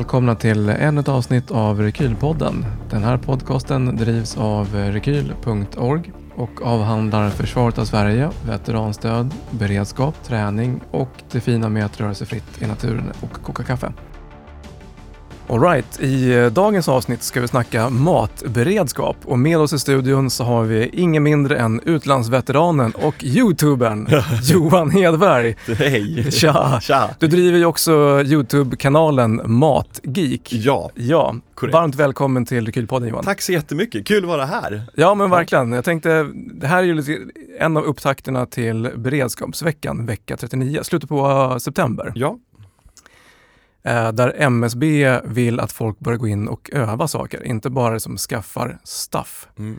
välkomna till ännu ett avsnitt av Rekylpodden. Den här podcasten drivs av rekyl.org och avhandlar försvaret av Sverige, veteranstöd, beredskap, träning och det fina med att röra sig fritt i naturen och koka kaffe. Alright, i eh, dagens avsnitt ska vi snacka matberedskap och med oss i studion så har vi ingen mindre än utlandsveteranen och youtubern Johan Hedberg. Hej! Tja! Tja! Du driver ju också Youtube-kanalen Matgeek. Ja, Ja, Korrekt. varmt välkommen till Rekylpodden Johan. tack så jättemycket. Kul att vara här. Ja men verkligen. Jag tänkte, det här är ju lite, en av upptakterna till beredskapsveckan, vecka 39, slutet på eh, september. Ja, där MSB vill att folk börjar gå in och öva saker, inte bara som skaffar stuff, mm.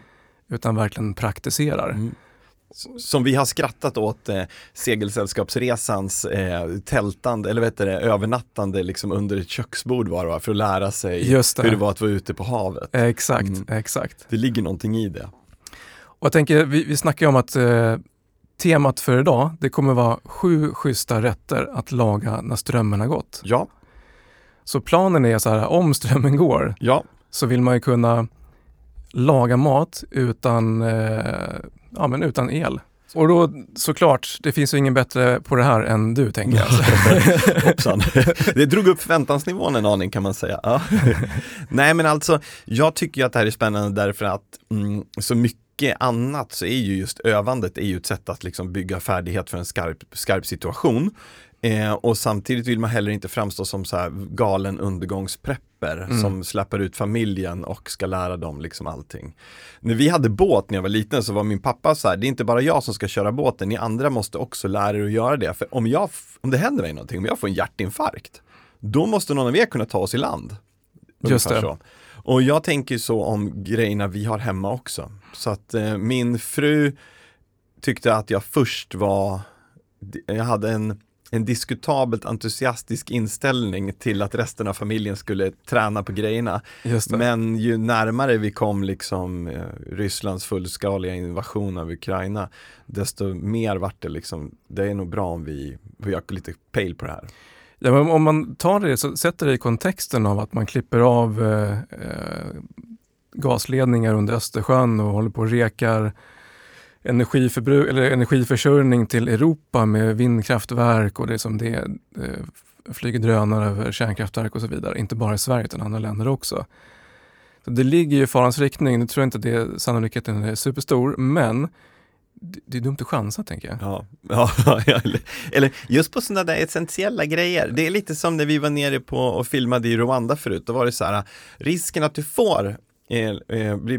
utan verkligen praktiserar. Mm. Som vi har skrattat åt eh, Segelsällskapsresans eh, tältande, eller vet du det, övernattande liksom under ett köksbord var det för att lära sig det. hur det var att vara ute på havet. Eh, Exakt, Mm. exakt. Det ligger någonting i det. Och jag tänker, vi, vi snackar ju om att eh, temat för idag, det kommer vara sju schyssta rätter att laga när strömmen har gått. Ja, Så planen är så här, om strömmen går ja, så vill man ju kunna laga mat utan, eh, ja, men utan el. Och då såklart, det finns ju ingen bättre på det här än du tänker jag. hoppsan. det drog upp förväntansnivån en aning kan man säga. Ja. Nej men alltså, jag tycker att det här är spännande därför att mm, så mycket annat så är ju just övandet är ju ett sätt att liksom bygga färdighet för en skarp, skarp situation. Eh, och samtidigt vill man heller inte framstå som så här galen undergångsprepper Mm. som släpper ut familjen och ska lära dem liksom allting. När vi hade båt när jag var liten så var min pappa så här, det är inte bara jag som ska köra båten, ni andra måste också lära er att göra det. För om, jag, om det händer mig någonting, om jag får en hjärtinfarkt, då måste någon av er kunna ta oss i land. Just det. Så. Och jag tänker så om grejerna vi har hemma också. Så att eh, min fru tyckte att jag först var, jag hade en, en diskutabelt entusiastisk inställning till att resten av familjen skulle träna på grejerna. Men ju närmare vi kom liksom eh, Rysslands fullskaliga invasion av Ukraina, desto mer vart det liksom, det är nog bra om vi, vi har lite pejl på det här. Ja, men om man tar det, så sätter det i kontexten av att man klipper av eh, eh, gasledningar under Östersjön och håller på och rekar energiförbruk, eller energiförsörjning till Europa med vindkraftverk och det som det eh, är, flyger drönare över kärnkraftverk och så vidare. Inte bara i Sverige utan andra länder också. Så det ligger ju i farans riktning. Nu tror jag inte det sannolikheten är superstor, men det, är dumt att chansa tänker jag. Ja, ja eller, eller just på sådana där essentiella grejer. Det är lite som när vi var nere på och filmade i Rwanda förut. Då var det så här, risken att du får eh, eh, bli,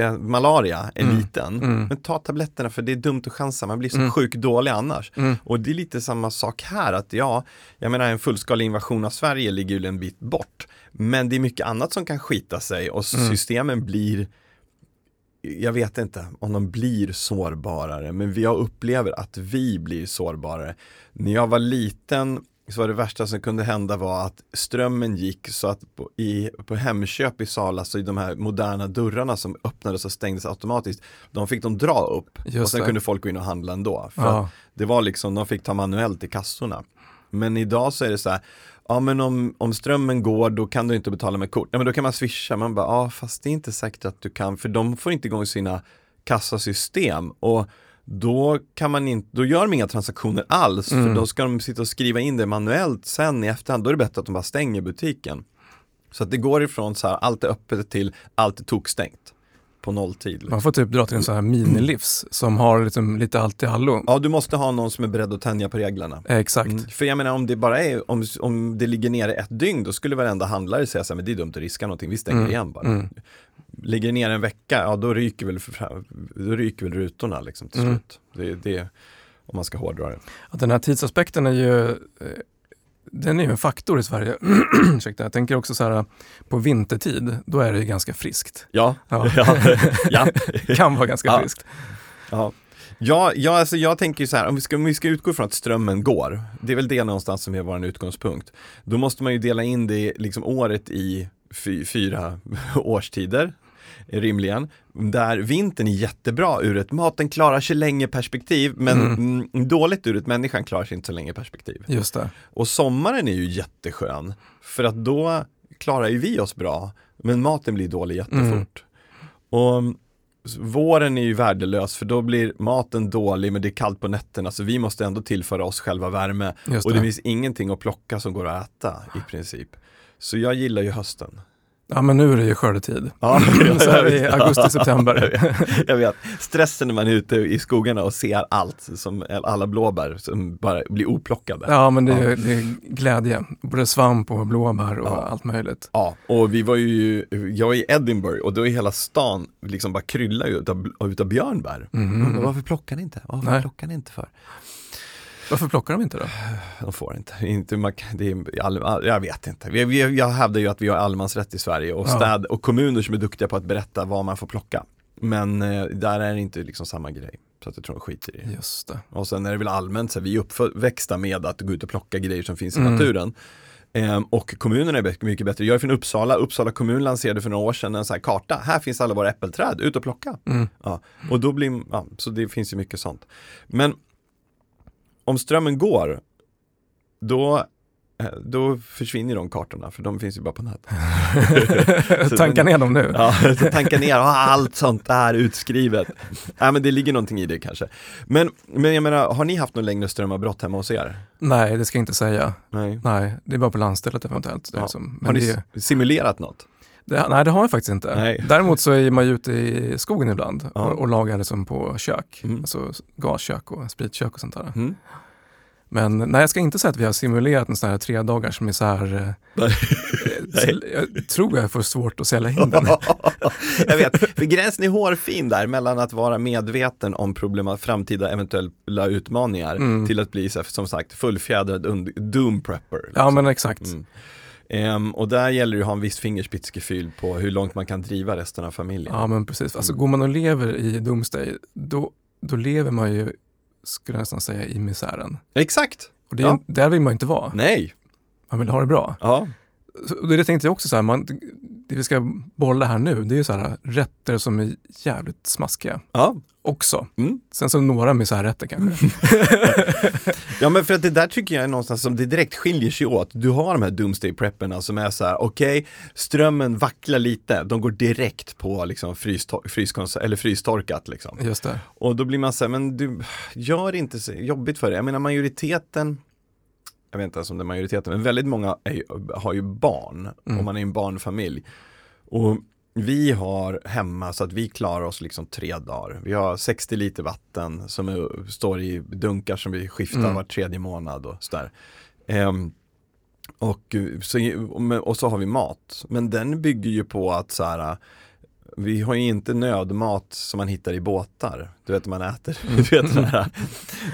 eh, malaria är Mm. liten. Mm. Men ta tabletterna för det är dumt att chansa, man blir så Mm. sjukt dålig annars. Mm. Och det är lite samma sak här, att ja, jag menar en fullskalig invasion av Sverige ligger ju en bit bort. Men det är mycket annat som kan skita sig och Mm. systemen blir jag vet inte om de blir sårbarare, men jag upplever att vi blir sårbarare. När jag var liten så var det värsta som kunde hända var att strömmen gick så att på, i, på Hemköp i Sala så i de här moderna dörrarna som öppnades och stängdes automatiskt, de fick de dra upp Just och sen det. kunde folk gå in och handla ändå. För Ja. det var liksom, de fick ta manuellt i kassorna. Men idag så är det så här, ja men om, om strömmen går då kan du inte betala med kort. Ja men då kan man swisha, man bara, ja fast det är inte säkert att du kan, för de får inte igång sina kassasystem. Och då kan man inte, då gör de inga transaktioner alls, Mm. för då ska de sitta och skriva in det manuellt sen i efterhand, då är det bättre att de bara stänger butiken. Så att det går ifrån så här, allt är öppet till allt är tokstängt på nolltid. Liksom. Man får typ dra till en sån här minilivs som har liksom lite allt i allo. Ja, du måste ha någon som är beredd att tänja på reglerna. Eh, Exakt. Mm. För jag menar om det bara är, om, om det ligger nere ett dygn, då skulle varenda handlare säga så här, men det är dumt att riska någonting, vi stänger Mm, igen bara. mm. Ligger det ner en vecka, ja då ryker väl, då ryker väl rutorna liksom till Mm. slut. Det, det, om man ska hårdra det. Att den här tidsaspekten är ju eh, den är ju en faktor i Sverige. Ursäkta, jag tänker också så här på vintertid, då är det ju ganska friskt. Ja, Ja. ja, kan vara ganska Ja. friskt. ja. Ja, ja alltså jag tänker ju så här, om vi, ska, om vi ska utgå från att strömmen går, det är väl det någonstans som är vår utgångspunkt. Då måste man ju dela in det liksom året i fy, fyra årstider. Rimligen. Där vintern är jättebra ur ett maten klarar sig länge perspektiv, men Mm. mm, dåligt ur ett människan klarar sig inte så länge perspektiv. Just det. Och sommaren är ju jätteskön, för att då klarar ju vi oss bra, men maten blir dålig jättefort. Och mm, s- våren är ju värdelös, för då blir maten dålig, men det är kallt på nätterna, så vi måste ändå tillföra oss själva värme. Just Och det det. finns ingenting att plocka som går att äta i princip. Så jag gillar ju hösten. Ja, men nu är det ju skördetid. Ja, Så här i augusti, september. Jag vet, jag vet. Stressen när man är ute i skogarna och ser allt, som alla blåbär som bara blir oplockade. Ja, men det är, det är glädje. Både svamp och blåbär och Ja. allt möjligt. Ja, och vi var ju, jag är i Edinburgh och då är hela stan liksom bara kryllar ju utav, utav björnbär. Undrar, Varför plockar ni inte? Varför Nej. plockar ni inte för? Varför plockar de inte då? De får inte. inte man, det är all, jag vet inte. Vi, vi, jag hävdar ju att vi har allemansrätt i Sverige och, Ja. städ, och kommuner som är duktiga på att berätta vad man får plocka. Men eh, där är det inte liksom samma grej. Så att jag tror de skiter i det. Just det. Och sen är det väl allmänt så här, vi är uppväxta med att gå ut och plocka grejer som finns i Mm. naturen. Ehm, och kommunerna är mycket bättre. Jag är från Uppsala, Uppsala kommun lanserade för några år sedan en sån här karta. Här finns alla våra äppelträd, ut och plocka. Mm. Ja. Och då blir, ja, så det finns ju mycket sånt. Men om strömmen går, då, eh, då försvinner de kartorna, för de finns ju bara på nätet. Tanka ner dem nu. Ja, tanka ner och allt sånt där utskrivet. Ja, men det ligger någonting i det kanske. Men, men jag menar, har ni haft något längre strömavbrott hemma hos er? Nej, det ska jag inte säga. Nej. Nej, det är bara på landstället eventuellt. Ja. liksom, Har ni det, simulerat något? Det, nej, det har jag faktiskt inte. Nej. Däremot så är man ju ute i skogen ibland Ja. och, och lagar liksom på kök. Mm. Alltså gaskök och spritkök och sånt där. Mm. Men nej, jag ska inte säga att vi har simulerat en sån här tre dagar som är så här eh, Nej. Jag tror jag får svårt att sälja in den. jag vet, för gränsen är hårfin där mellan att vara medveten om problema, framtida eventuella utmaningar Mm. till att bli som sagt fullfjädrad doom prepper. Ja liksom. men exakt. Mm. Ehm, och där gäller det att ha en viss fingerspitzgefühl på hur långt man kan driva resten av familjen. Ja men precis. Alltså Mm. går man och lever i Doomsday, då, då lever man ju, skulle jag nästan säga, i misären. Exakt! Och det Ja. där vill man ju inte vara. Nej! Man vill ha det bra. Ja. Så, och det tänkte jag också så här, man, det vi ska bolla här nu, det är ju så här rätter som är jävligt smaskiga Ja. Också. Mm. Sen så några misärrätter kanske. Ja men för att det där tycker jag är någonstans som det direkt skiljer sig åt. Du har de här doomsday prepperna som är så här: okej, strömmen vacklar lite, de går direkt på liksom frystor- fryskons- eller frystorkat liksom. Just det. Och då blir man så här, men du, gör inte så jobbigt för det. Jag menar majoriteten, jag vet inte ens om det är majoriteten, men väldigt många är, har ju barn Mm. och man är en barnfamilj. Och vi har hemma så att vi klarar oss liksom tre dagar. Vi har 60 liter vatten som är, står i dunkar som vi skiftar Mm. var tredje månad och sådär. Ehm, och, eh, så, och så har vi mat. Men den bygger ju på att så här, vi har ju inte nödmat som man hittar i båtar. Du vet man äter, du vet de här,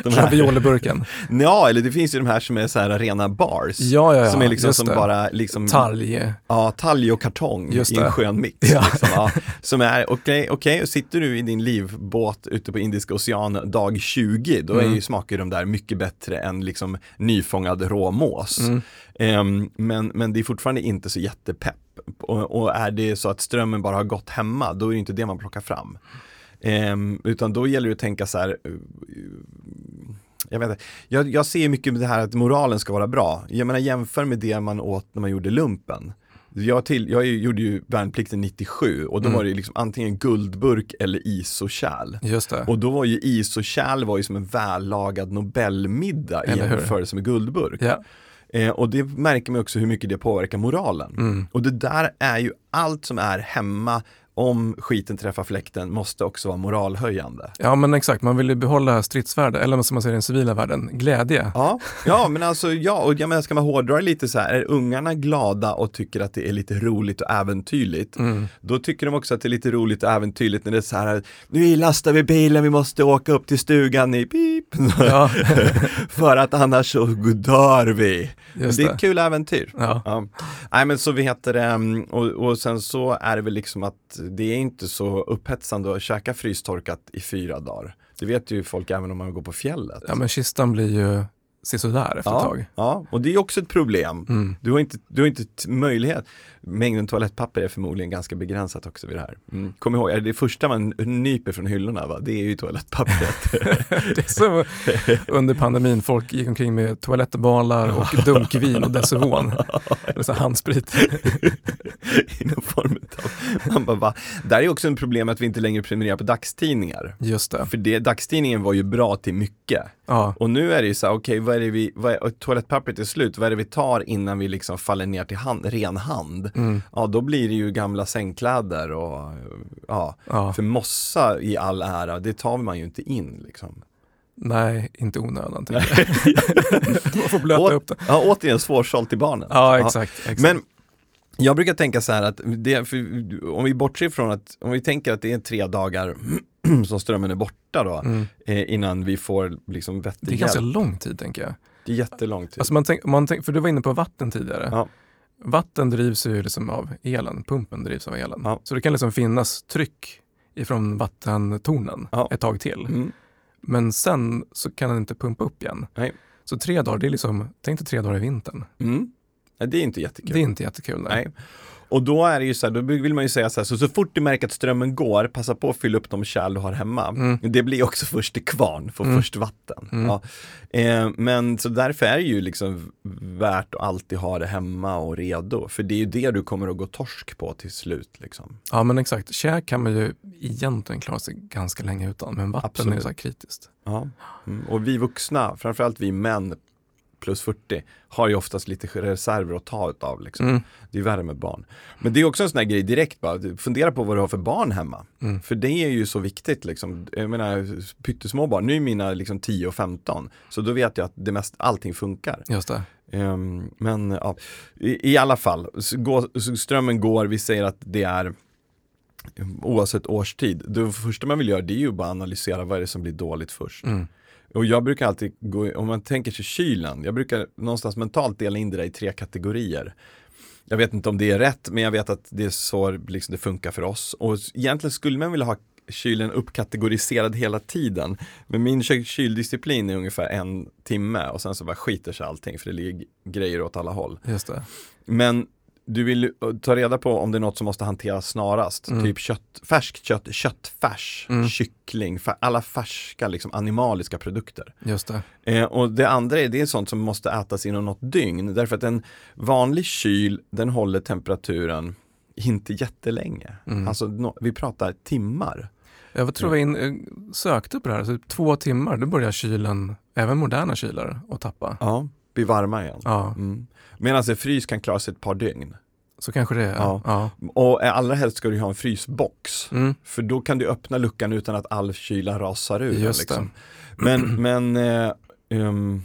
de här Ravioliburken. Ja, eller det finns ju de här som är så här rena bars. Ja, ja, ja. som är liksom som bara liksom Talg. Ja, talg och kartong i en skön mix. Ja. Liksom, ja. Som är, okej, okej, sitter du i din livbåt ute på Indiska oceanen dag 20, då är Mm. ju, smakar de där mycket bättre än liksom nyfångad råmås. Mm. Ehm, men, men det är fortfarande inte så jättepepp. Och, och är det så att strömmen bara har gått hemma, då är det inte det man plockar fram. Ehm, utan då gäller det att tänka så här, eh, jag, vet inte, jag, jag ser mycket med det här att moralen ska vara bra. Jag menar jämför med det man åt när man gjorde lumpen. Jag, till, jag gjorde ju värnplikten 97 och då Mm. var det liksom antingen guldburk eller isokärl. Just det. Och då var ju isokärl var ju som en vällagad Nobelmiddag i jämförelse med guldburk. Ja. Eh, och det märker man också hur mycket det påverkar moralen. Mm. Och det där är ju allt som är hemma om skiten träffar fläkten måste också vara moralhöjande. ja men exakt, man vill ju behålla stridsvärde, eller som man säger i den civila världen, glädje. Ja, ja men alltså ja, och jag menar ska man hårdra lite så här, är ungarna glada och tycker att det är lite roligt och äventyrligt, Mm. då tycker de också att det är lite roligt och äventyrligt när det är så här, nu lastar vi bilen, vi måste åka upp till stugan i pip, Ja, för att annars så dör vi. Just det är det. ett kul äventyr. Ja. Ja. Nej men så vi heter det, mm, och, och sen så är det väl liksom att det är inte så upphetsande att käka frystorkat i fyra dagar. Det vet ju folk även om man går på fjället. ja, men kistan blir ju se sådär efter ett Ja, tag. ja, och det är också ett problem. Mm. Du har inte, du har inte möjlighet. Mängden toalettpapper är förmodligen ganska begränsat också vid det här. Mm. Kom ihåg, är det första man nyper från hyllorna, va? det är ju toalettpappret. Det är så under pandemin, folk gick omkring med toalettbalar och dunkvin och Deservon. Eller så handsprit. I någon form av, man bara, va? Där är också en problem att vi inte längre prenumererar på dagstidningar. Just det. För det, dagstidningen var ju bra till mycket. Ja, Och nu är det ju så här, okej vad är det vi, vad är, toalettpappret är slut, vad är det vi tar innan vi liksom faller ner till hand, ren hand? Mm, Ja då blir det ju gamla sängkläder och ja, ja. för mossa i all ära, det tar man ju inte in liksom. Nej, inte onödan. jag. Man får blöta Å- upp det. Ja, återigen svårsålt till barnen. Ja, exakt. exakt. Men jag brukar tänka så här att det, för, om vi bortser från att, om vi tänker att det är tre dagar som strömmen är borta då, mm. eh, innan vi får liksom vettig Det är ganska hjälp. lång tid tänker jag. Det är jättelång tid. Alltså man tänk, man tänk, för du var inne på vatten tidigare. Ja. Vatten drivs ju liksom av elen, pumpen drivs av elen. Ja. Så det kan liksom finnas tryck ifrån vattentornen Ja. ett tag till. mm. Men sen så kan den inte pumpa upp igen. Nej. Så tre dagar, det är liksom, tänk dig tre dagar i vintern. Mm. Ja, det är inte jättekul. Det är inte jättekul. Nej. Nej. Och då är det ju så här, då vill man ju säga så här, så, så fort du märker att strömmen går, passa på att fylla upp de kärl du har hemma. Mm. Det blir också först till kvarn, får Mm. först vatten. Mm. Ja. Eh, men så därför är det ju liksom värt att alltid ha det hemma och redo. För det är ju det du kommer att gå torsk på till slut. Liksom. Ja men exakt, käk kan man ju egentligen klara sig ganska länge utan. Men vatten är Absolut. så här kritiskt. Ja. Mm. Och vi vuxna, framförallt vi män plus 40, har ju oftast lite reserver att ta utav. Liksom. Mm. Det är värre med barn. Men det är också en sån här grej direkt bara, fundera på vad du har för barn hemma. Mm. För det är ju så viktigt liksom. Jag menar pyttesmå barn, nu är mina liksom 10 och 15. Så då vet jag att det mest, allting funkar. Just det. Ehm, men ja, i, i alla fall, så strömmen går, vi säger att det är oavsett årstid. Det första man vill göra det är ju bara analysera vad är det som blir dåligt först. Mm. Och jag brukar alltid gå, om man tänker sig kylen, jag brukar någonstans mentalt dela in det där i tre kategorier. Jag vet inte om det är rätt, men jag vet att det är så liksom det funkar för oss. Och egentligen skulle man vilja ha kylen uppkategoriserad hela tiden. Men min ky- kyldisciplin är ungefär en timme och sen så bara skiter sig allting för det ligger grejer åt alla håll. Just det. Men du vill uh, ta reda på om det är något som måste hanteras snarast. Mm. Typ kött, färskt kött, köttfärs, Mm. kyckling, alla färska liksom animaliska produkter. Just det. Eh, och det andra är, det är sånt som måste ätas inom något dygn. Därför att en vanlig kyl, den håller temperaturen inte jättelänge. Mm. Alltså no, vi pratar timmar. Jag tror jag in, eh, sökte på det här, så två timmar, då börjar kylen, även moderna kylar, att tappa. Ja, bli varma igen. Ja, Mm. Medan en frys kan klara sig ett par dygn. så kanske det är. Ja. Ja. Och eh, allra helst ska du ha en frysbox. Mm. För då kan du öppna luckan utan att all kyla rasar ur. Just liksom. Men, men, eh, ehm,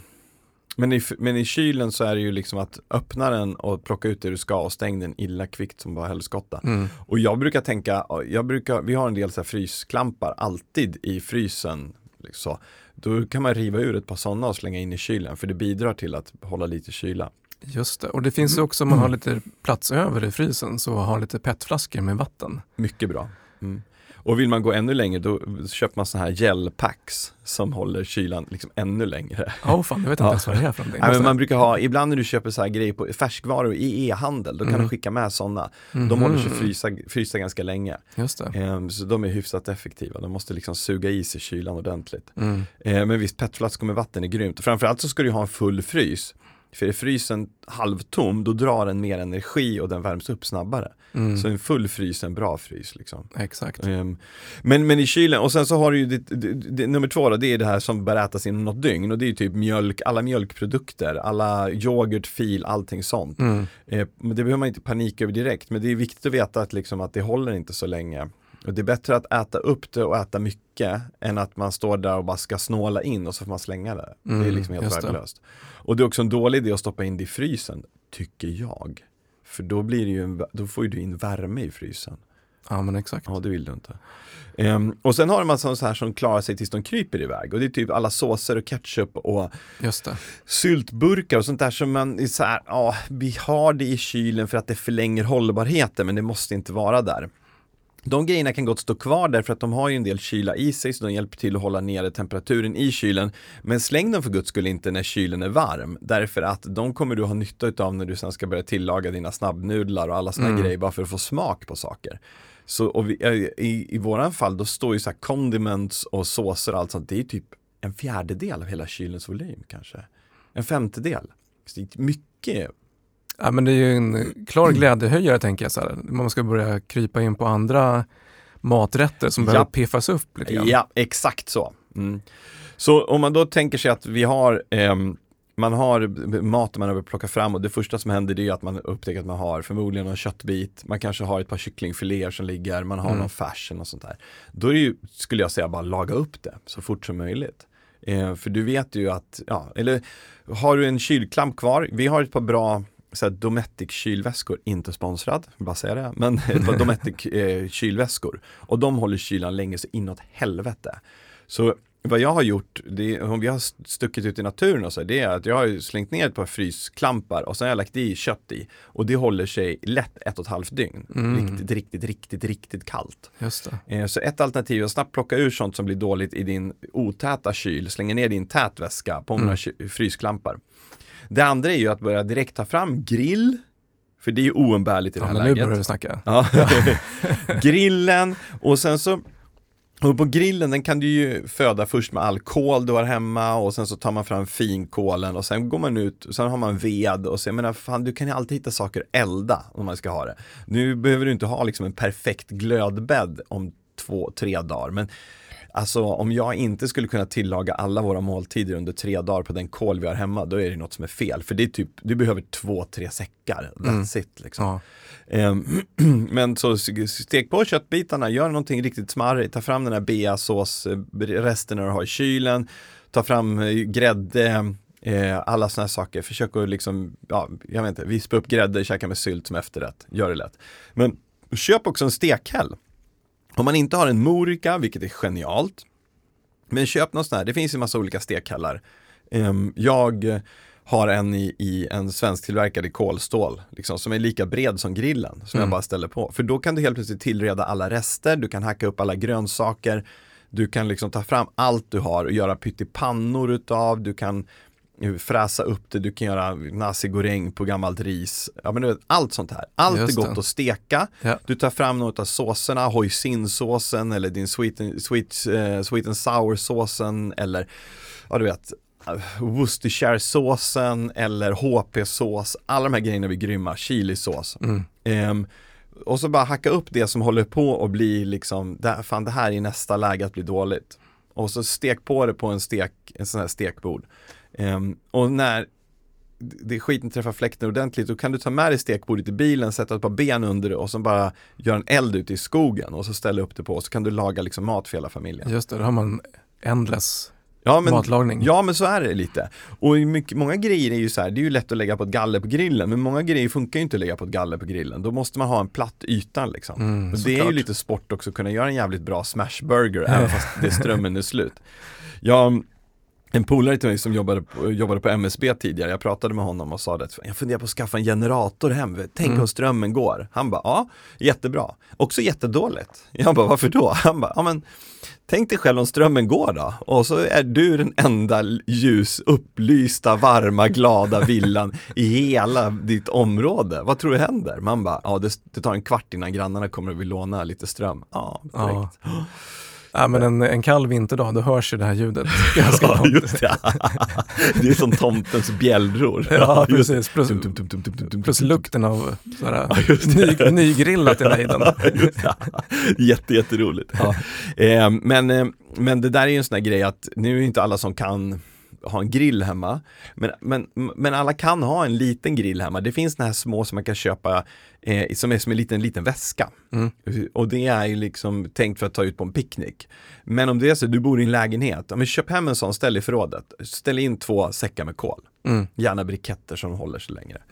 men, i, men i kylen så är det ju liksom att öppna den och plocka ut det du ska och stäng den illa kvickt som bara helskotta. Mm. Och jag brukar tänka, jag brukar, vi har en del så här frysklampar alltid i frysen. Liksom. Då kan man riva ur ett par sådana och slänga in i kylen för det bidrar till att hålla lite kyla. Just det. Och det finns ju Mm. också, om man har lite plats över i frysen, så har lite petflaskor med vatten. Mycket bra. Mm. Och vill man gå ännu längre då köper man sådana här gelpacks som håller kylan liksom ännu längre. Ja, oh, fan, jag vet inte ens vad det är för någonting. Ja, men man brukar ha, ibland när du köper så här grejer på färskvaror i e-handel, då kan Mm. du skicka med sådana. Mhm. De håller sig frysa, frysa ganska länge. Just det. Ehm, så de är hyfsat effektiva. De måste liksom suga i sig kylan ordentligt. Mm. Ehm, men visst, petflaskor med vatten är grymt. Framförallt så ska du ha en full frys. För är frysen halvtom, då drar den mer energi och den värms upp snabbare. Mm. Så en full frys är en bra frys liksom. Exakt. Ehm, men, men i kylen, och sen så har du ju det, det, det, nummer två då, det är det här som bör ätas inom något dygn och det är ju typ mjölk, alla mjölkprodukter, alla yoghurt, fil, allting sånt. Mm. Eh, men det behöver man inte panika över direkt, men det är viktigt att veta att, liksom, att det håller inte så länge. Och det är bättre att äta upp det och äta mycket än att man står där och bara ska snåla in och så får man slänga det. det är Mm, liksom helt värdelöst. Och det är också en dålig idé att stoppa in det i frysen, tycker jag. För då, blir det ju en, då får ju du in värme i frysen. Ja, men exakt. Ja, det vill du inte. Ehm, och sen har man sånt här som klarar sig tills de kryper iväg. Och det är typ alla såser och ketchup och Just det. syltburkar och sånt där som man är så här, ja, vi har det i kylen för att det förlänger hållbarheten men det måste inte vara där. De grejerna kan gott stå kvar därför att de har ju en del kyla i sig så de hjälper till att hålla nere temperaturen i kylen. Men släng dem för guds skull inte när kylen är varm därför att de kommer du ha nytta av när du sen ska börja tillaga dina snabbnudlar och alla sådana Mm. grejer bara för att få smak på saker. Så och vi, eh, i, i våran fall då står ju så här condiments och såser och allt sånt, det är typ en fjärdedel av hela kylens volym kanske. En femtedel. Så det är mycket Ja, men det är ju en klar glädjehöjare tänker jag. Så här. Man ska börja krypa in på andra maträtter som Ja. behöver piffas upp lite grann. Ja, exakt så. Mm. Så om man då tänker sig att vi har ehm, man har mat man behöver plocka fram och det första som händer det är att man upptäcker att man har förmodligen en köttbit, man kanske har ett par kycklingfiléer som ligger, man har Mm. någon färs och sånt där. Då är det ju, skulle jag säga, bara laga upp det så fort som möjligt. Eh, för du vet ju att, ja, eller har du en kylklamp kvar, vi har ett par bra så Dometic kylväskor, inte sponsrad, bara säga det, men ett par Dometic eh, kylväskor. Och de håller kylan länge så inåt helvete. Så vad jag har gjort, det, om vi har stuckit ut i naturen och så, det är att jag har slängt ner ett par frysklampar och sen har jag lagt i kött i. Och det håller sig lätt ett och ett halvt dygn. Mm. Riktigt, riktigt, riktigt, riktigt kallt. Just det. Eh, Så ett alternativ är att snabbt plocka ur sånt som blir dåligt i din otäta kyl, slänga ner din tät väska på några Mm. ky- frysklampar. Det andra är ju att börja direkt ta fram grill, för det är ju oumbärligt i det Ja, här nu läget. börjar vi snacka. Ja. Grillen och sen så och på grillen den kan du ju föda först med all kol du har hemma och sen så tar man fram finkålen och sen går man ut och sen har man ved och så jag menar fan du kan ju alltid hitta saker att elda om man ska ha det. Nu behöver du inte ha liksom en perfekt glödbädd om två, tre dagar men Alltså om jag inte skulle kunna tillaga alla våra måltider under tre dagar på den kol vi har hemma, då är det något som är fel. För det är typ, du behöver två, tre säckar, that's it liksom. Ja. Ehm, Men så stek på köttbitarna, gör någonting riktigt smarrigt, ta fram den här beasås eh, du har i kylen, ta fram eh, grädde, eh, alla sådana här saker, försök att liksom, ja, jag vet inte, vispa upp grädde, käka med sylt som efterrätt, gör det lätt. Men köp också en stekhäll. Om man inte har en morika, vilket är genialt, men köp någon sån här, det finns ju massa olika stekhällar. Ehm, jag har en i, i en svensktillverkad i kolstål, liksom, som är lika bred som grillen, som Mm. jag bara ställer på. För då kan du helt plötsligt tillreda alla rester, du kan hacka upp alla grönsaker, du kan liksom ta fram allt du har och göra pyttipannor utav, du kan fräsa upp det, du kan göra nasi goreng på gammalt ris. Ja men du vet, allt sånt här. Allt Just är gott det. att steka. Ja. Du tar fram något av såserna, hoisin-såsen eller din sweet, and- sweet, eh, sweet and sour-såsen eller ja du vet eh, Worcestershire-såsen eller HP-sås. Alla de här grejerna blir grymma, chilisås. Mm. Ehm, och så bara hacka upp det som håller på och bli liksom, det, fan det här är nästa läge att bli dåligt. Och så stek på det på en, stek, en sån här stekbord. Ehm, och när det skiten träffar fläkten ordentligt, då kan du ta med dig stekbordet i bilen, sätta ett par ben under det och så bara göra en eld ute i skogen och så ställa upp det på och så kan du laga liksom mat för hela familjen. Just det, då har man endless Ja men, matlagning. ja men så är det lite. Och mycket, många grejer är ju så här, det är ju lätt att lägga på ett galler på grillen, men många grejer funkar ju inte att lägga på ett galler på grillen. Då måste man ha en platt yta liksom. Mm, det är ju såklart. lite sport också, att kunna göra en jävligt bra smashburger även fast det strömmen är slut. Jag, en polare till mig som jobbade på, jobbade på MSB tidigare, jag pratade med honom och sa det, jag funderar på att skaffa en generator hem, tänk Mm. om strömmen går. Han bara, ja, jättebra. Också jättedåligt. Jag bara, varför då? Han bara, ja men Tänk dig själv om strömmen går då och så är du den enda ljus, upplysta, varma, glada villan i hela ditt område. Vad tror du händer? Man bara, ja det, det tar en kvart innan grannarna kommer och vill låna lite ström. Ja, direkt. Ja, men en, en kall vinterdag, då hörs ju det här ljudet ganska Ja, just det. Det är som tomtens bjällror. Ja, precis. Plus, Tum, tum, tum, plus lukten av sådär, Ja, ny, nygrillat i nejden. Det. Jätte, jätteroligt. Ja. Eh, men, eh, men det där är ju en sån här grej att nu är inte alla som kan ha en grill hemma. Men, men, men alla kan ha en liten grill hemma. Det finns såna här små som man kan köpa eh, som är som en liten, liten väska. Mm. Och det är ju liksom tänkt för att ta ut på en picknick. Men om det är så, du bor i en lägenhet, ja, men köp hem en sån, ställ i förrådet. Ställ in två säckar med kol. Mm, Gärna briketter som håller sig längre.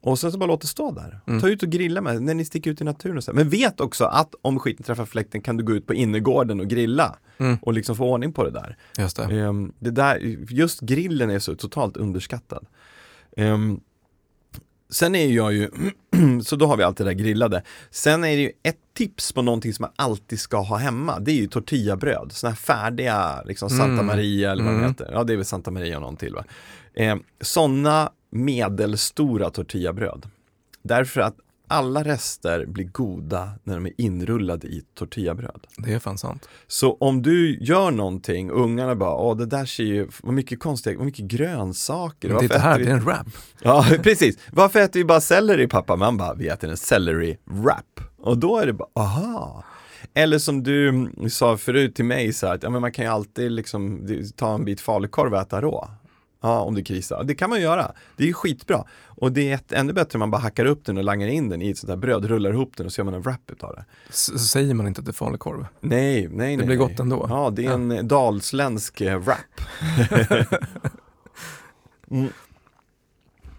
Och sen så bara låt det stå där. Mm. Ta ut och grilla med när ni sticker ut i naturen och så. Men vet också att om skiten träffar fläkten kan du gå ut på innergården och grilla. Mm, Och liksom få ordning på det där. just det. Ehm, det där just grillen är så totalt underskattad. Ehm, Sen är jag ju, så då har vi allt det där grillade. Sen är det ju ett tips på någonting som man alltid ska ha hemma. Det är ju tortillabröd, sådana här färdiga, liksom Santa Mm. Maria eller vad Mm. de heter. Ja, det är väl Santa Maria och någon till va. Eh, sådana medelstora tortillabröd. Därför att alla rester blir goda när de är inrullade i tortillabröd. Det är fan sant. Så om du gör någonting och ungarna bara, åh det där ser ju, vad mycket konstiga, vad mycket grönsaker. Men titta här, äter det vi- är en wrap. Ja, precis. Varför äter vi bara selleri pappa? Man bara, vi äter en celery wrap. Och då är det bara, aha. Eller som du sa förut till mig så här, att ja, men man kan ju alltid liksom ta en bit falukorv och äta rå. Ja, om det krisar. Det kan man göra. Det är skitbra. Och det är ett, ännu bättre om man bara hackar upp den och langar in den i ett sånt här bröd, rullar ihop den och så gör man en wrap utav det. Så säger man inte att det är falukorv. Nej, nej, nej. Det blir nej. gott ändå. Ja, det är Ja. en dalsländsk eh, wrap. mm.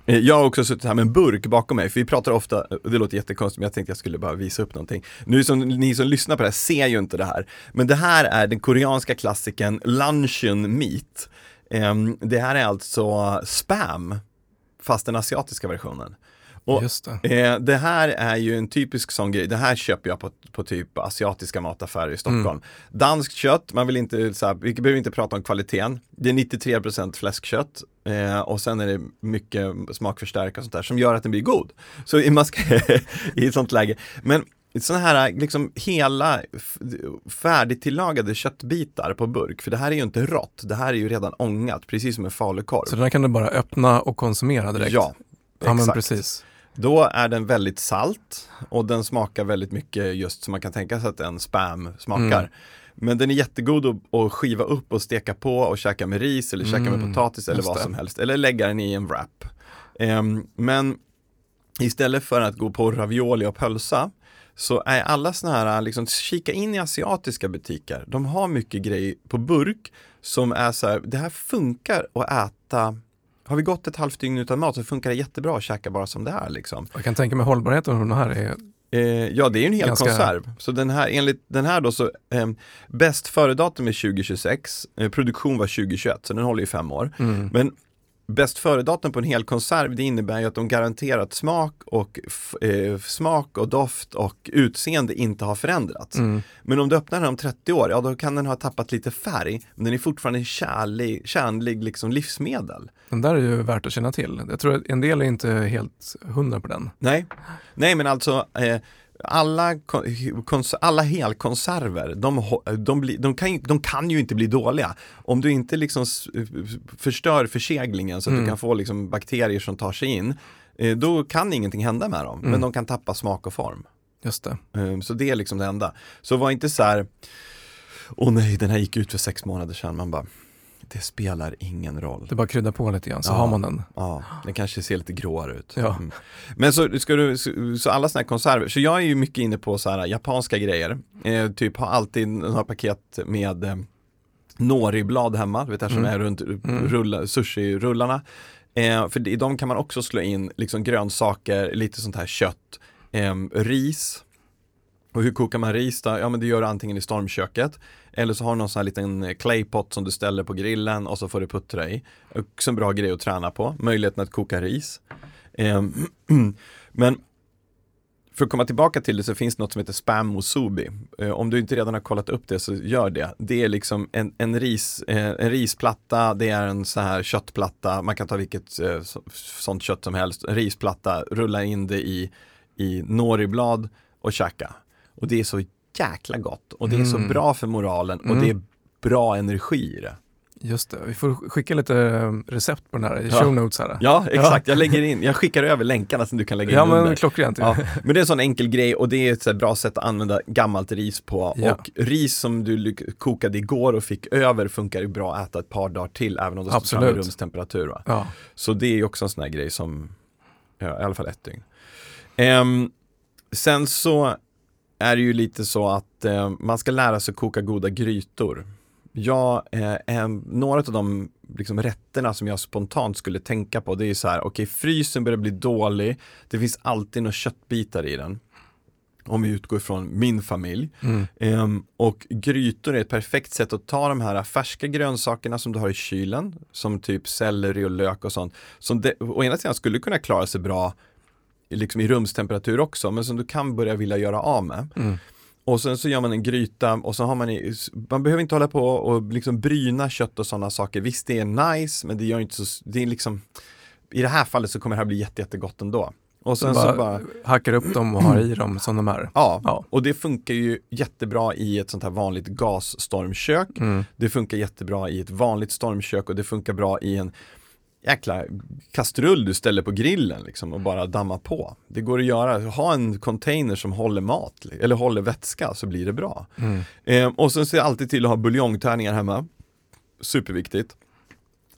Eh, Jag har också suttit här med en burk bakom mig, för vi pratar ofta, det låter jättekonstigt men jag tänkte jag skulle bara visa upp någonting. Nu som ni som lyssnar på det här ser ju inte det här, men det här är den koreanska klassikern luncheon meat. Ehm, Det här är alltså spam, fast den asiatiska versionen. Och det. Eh, det här är ju en typisk sån grej, det här köper jag på, på typ asiatiska mataffärer i Stockholm. Mm. Danskt kött, man vill inte, så här, vi behöver inte prata om kvaliteten. Det är 93% fläskkött eh, och sen är det mycket smakförstärkare och sånt där som gör att den blir god. Så i- man ska, i ett sånt läge. Men sådana här liksom hela färdigtillagade köttbitar på burk, för det här är ju inte rått, det här är ju redan ångat, precis som en falukorv. Så den här kan du bara öppna och konsumera direkt? Ja, ja exakt. precis. Då är den väldigt salt och den smakar väldigt mycket just som man kan tänka sig att en spam smakar. Mm. Men den är jättegod att, att skiva upp och steka på och käka med ris eller käka med Mm, potatis eller vad som helst. Eller lägga den i en wrap. Ehm, men istället för att gå på ravioli och pölsa så är alla såna här, liksom kika in i asiatiska butiker. De har mycket grejer på burk som är så här, det här funkar att äta har vi gått ett halvt dygn utan mat så funkar det jättebra att käka bara som det är liksom. Jag kan tänka mig hållbarheten den här är Eh, ja, det är ju en hel Ganska- konserv. Så den här, enligt den här då så, eh, bäst före-datum är 2026, eh, produktion var 2021, så den håller i fem år. mm, Men bäst före-datum på en hel konserv, det innebär ju att de garanterat smak och, eh, smak och doft och utseende inte har förändrats. mm, Men om du öppnar den om 30 år, ja då kan den ha tappat lite färg, men den är fortfarande kärlig, kärnlig liksom livsmedel. den där är ju värt att känna till. Jag tror att en del är inte helt hundra på den. Nej, nej men alltså eh, alla, kons- alla helkonserver, de, de, blir- de, kan, ju- de kan ju inte bli dåliga. Om du inte liksom förstör förseglingen så att Mm. du kan få liksom bakterier som tar sig in, eh, då kan ingenting hända med dem. Men Mm. de kan tappa smak och form. Just det. Eh, Så det är liksom det enda. Så var inte så här, åh nej, den här gick ut för sex månader sedan. Man bara, det spelar ingen roll. Det är bara krydda på lite grann så Ja. har man den. Ja, den kanske ser lite gråare ut. Ja. Mm. Men så, ska du, så, så alla sådana här konserver, så jag är ju mycket inne på så här japanska grejer. Eh, typ har alltid några paket med eh, noriblad hemma, du vet det som Mm. är runt Mm. rulla, sushi-rullarna. Eh, för i dem kan man också slå in liksom grönsaker, lite sånt här kött, eh, ris. Och hur kokar man ris då? Ja men det gör du antingen i stormköket eller så har du någon sån här liten eh, claypot som du ställer på grillen och så får du puttra i. Också en bra grej att träna på, möjligheten att koka ris. Eh, men för att komma tillbaka till det så finns det något som heter spam musubi. Eh, om du inte redan har kollat upp det så gör det. Det är liksom en, en, ris, eh, en risplatta, det är en så här köttplatta, man kan ta vilket eh, så, sånt kött som helst, en risplatta, rulla in det i, i noriblad och käka. Och det är så jäkla gott och det är så Mm. bra för moralen och Mm. det är bra energi i det. Just det. Vi får skicka lite eh, recept på den här i Ja. show notes här. Ja, exakt. Jag lägger in, jag skickar över länkarna som du kan lägga in Ja under. men klockrent. Ja, men det är en sån enkel grej och det är ett så bra sätt att använda gammalt ris på. Ja. Och ris som du kokade igår och fick över funkar ju bra att äta ett par dagar till även om det står framme i rumstemperatur. Va? Ja. Så det är ju också en sån här grej som, ja, i alla fall ett dygn. Ehm, sen så är det ju lite så att eh, man ska lära sig koka goda grytor. Jag, eh, eh, några av de liksom, rätterna som jag spontant skulle tänka på det är så här, okej frysen börjar bli dålig, det finns alltid några köttbitar i den. Om vi utgår från min familj. Mm. Ehm, och grytor är ett perfekt sätt att ta de här färska grönsakerna som du har i kylen, som typ selleri och lök och sånt, som de, å ena sidan skulle kunna klara sig bra liksom i rumstemperatur också, men som du kan börja vilja göra av med. Mm. Och sen så gör man en gryta och så har man i, man behöver inte hålla på och liksom bryna kött och sådana saker. Visst det är nice men det gör inte så, det är liksom I det här fallet så kommer det här bli jätte, jättegott ändå. Och sen Så så bara, bara, hackar upp dem och har i dem som de är. ja, Ja. och det funkar ju jättebra i ett sånt här vanligt gasstormkök. Mm. Det funkar jättebra i ett vanligt stormkök och det funkar bra i en jäkla kastrull du ställer på grillen liksom och bara damma på. Det går att göra, ha en container som håller mat eller håller vätska så blir det bra. Mm. Eh, och sen ser jag alltid till att ha buljongtärningar hemma. Superviktigt.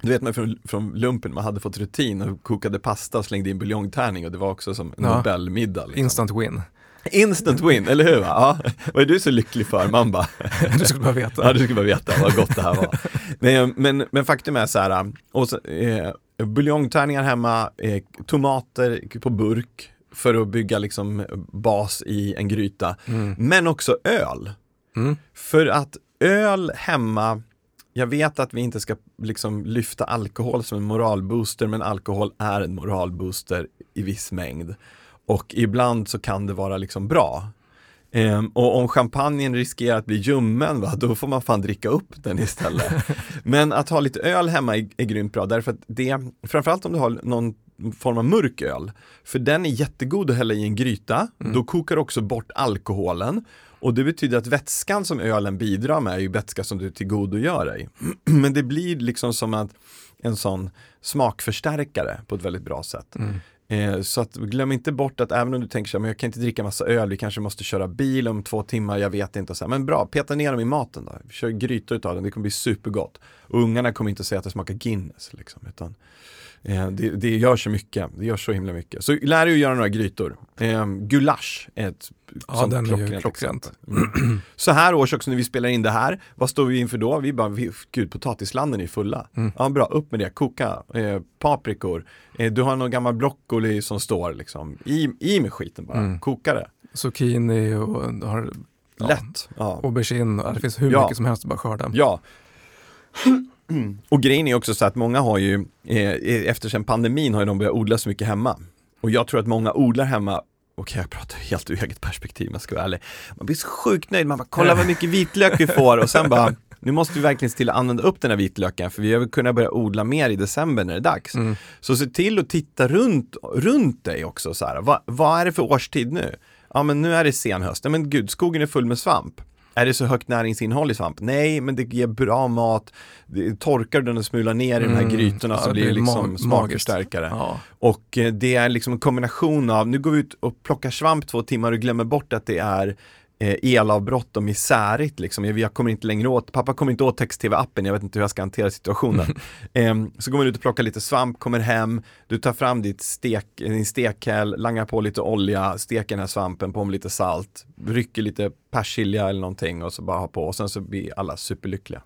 Du vet man från, från lumpen, man hade fått rutin och kokade pasta och slängde in buljongtärning och det var också som en Ja. Nobelmiddag. Liksom. Instant win. Instant win, eller hur? Ja. Vad är du så lycklig för? Man bara, Du skulle bara veta. ja du ska bara veta vad gott det här var. Men, men, men faktum är så här, och så, eh, buljongtärningar hemma, eh, tomater på burk för att bygga liksom bas i en gryta. Mm. Men också öl. Mm. För att öl hemma, jag vet att vi inte ska liksom lyfta alkohol som en moralbooster, men alkohol är en moralbooster i viss mängd. Och ibland så kan det vara liksom bra. Ehm, och om champagnen riskerar att bli ljummen, va, då får man fan dricka upp den istället. Men att ha lite öl hemma är, är grymt bra, därför att det, framförallt om du har någon form av mörk öl, för den är jättegod att hälla i en gryta, då kokar också bort alkoholen. Och det betyder att vätskan som ölen bidrar med är ju vätska som du tillgodogör dig. Men det blir liksom som att en sån smakförstärkare på ett väldigt bra sätt. Mm. Eh, så att glöm inte bort att även om du tänker så här, men jag kan inte dricka massa öl, vi kanske måste köra bil om två timmar, jag vet inte. Så här, men bra, peta ner dem i maten då. Kör grytor utav den, det kommer bli supergott. Och ungarna kommer inte säga att det smakar Guinness liksom, utan eh, det, det gör så mycket, det gör så himla mycket. Så lär dig att göra några grytor. Eh, gulasch är ett Ja, sånt den klockrent klockrent. Mm. Så här års också när vi spelar in det här, vad står vi inför då? Vi bara, vi, gud potatislanden är fulla. Mm. Ja bra, upp med det, koka, eh, paprikor, eh, du har någon gammal broccoli som står liksom, i, i med skiten bara, Mm. koka det. Zucchini och har ja, Lätt. Ja. aubergine, det finns hur Ja. mycket som helst att bara skörda. Ja. Och grejen är också så att många har ju, eh, efter sen pandemin har ju de börjat odla så mycket hemma. Och jag tror att många odlar hemma, okej jag pratar helt ur eget perspektiv om jag ska vara ärlig. Man blir så sjukt nöjd, man bara kolla vad mycket vitlök vi får och sen bara nu måste vi verkligen se till att använda upp den här vitlöken för vi har väl kunnat börja odla mer i december när det är dags. Mm. Så se till att titta runt, runt dig också så här. Va, vad är det för årstid nu? Ja men nu är det senhöst, Nej, men gud skogen är full med svamp. Är det så högt näringsinnehåll i svamp? Nej, men det ger bra mat. Det, torkar den och smular ner i de här Mm. grytorna Ja, så det blir det liksom smakförstärkare. Ja. Och eh, det är liksom en kombination av, nu går vi ut och plockar svamp två timmar och glömmer bort att det är elavbrott och misärigt liksom. Jag kommer inte längre åt, pappa kommer inte åt text-tv-appen, jag vet inte hur jag ska hantera situationen. Ehm, så går man ut och plockar lite svamp, kommer hem, du tar fram ditt stek, din stekhäll, langar på lite olja, steker den här svampen, på med lite salt, rycker lite persilja eller någonting och så bara ha på och sen så blir alla superlyckliga.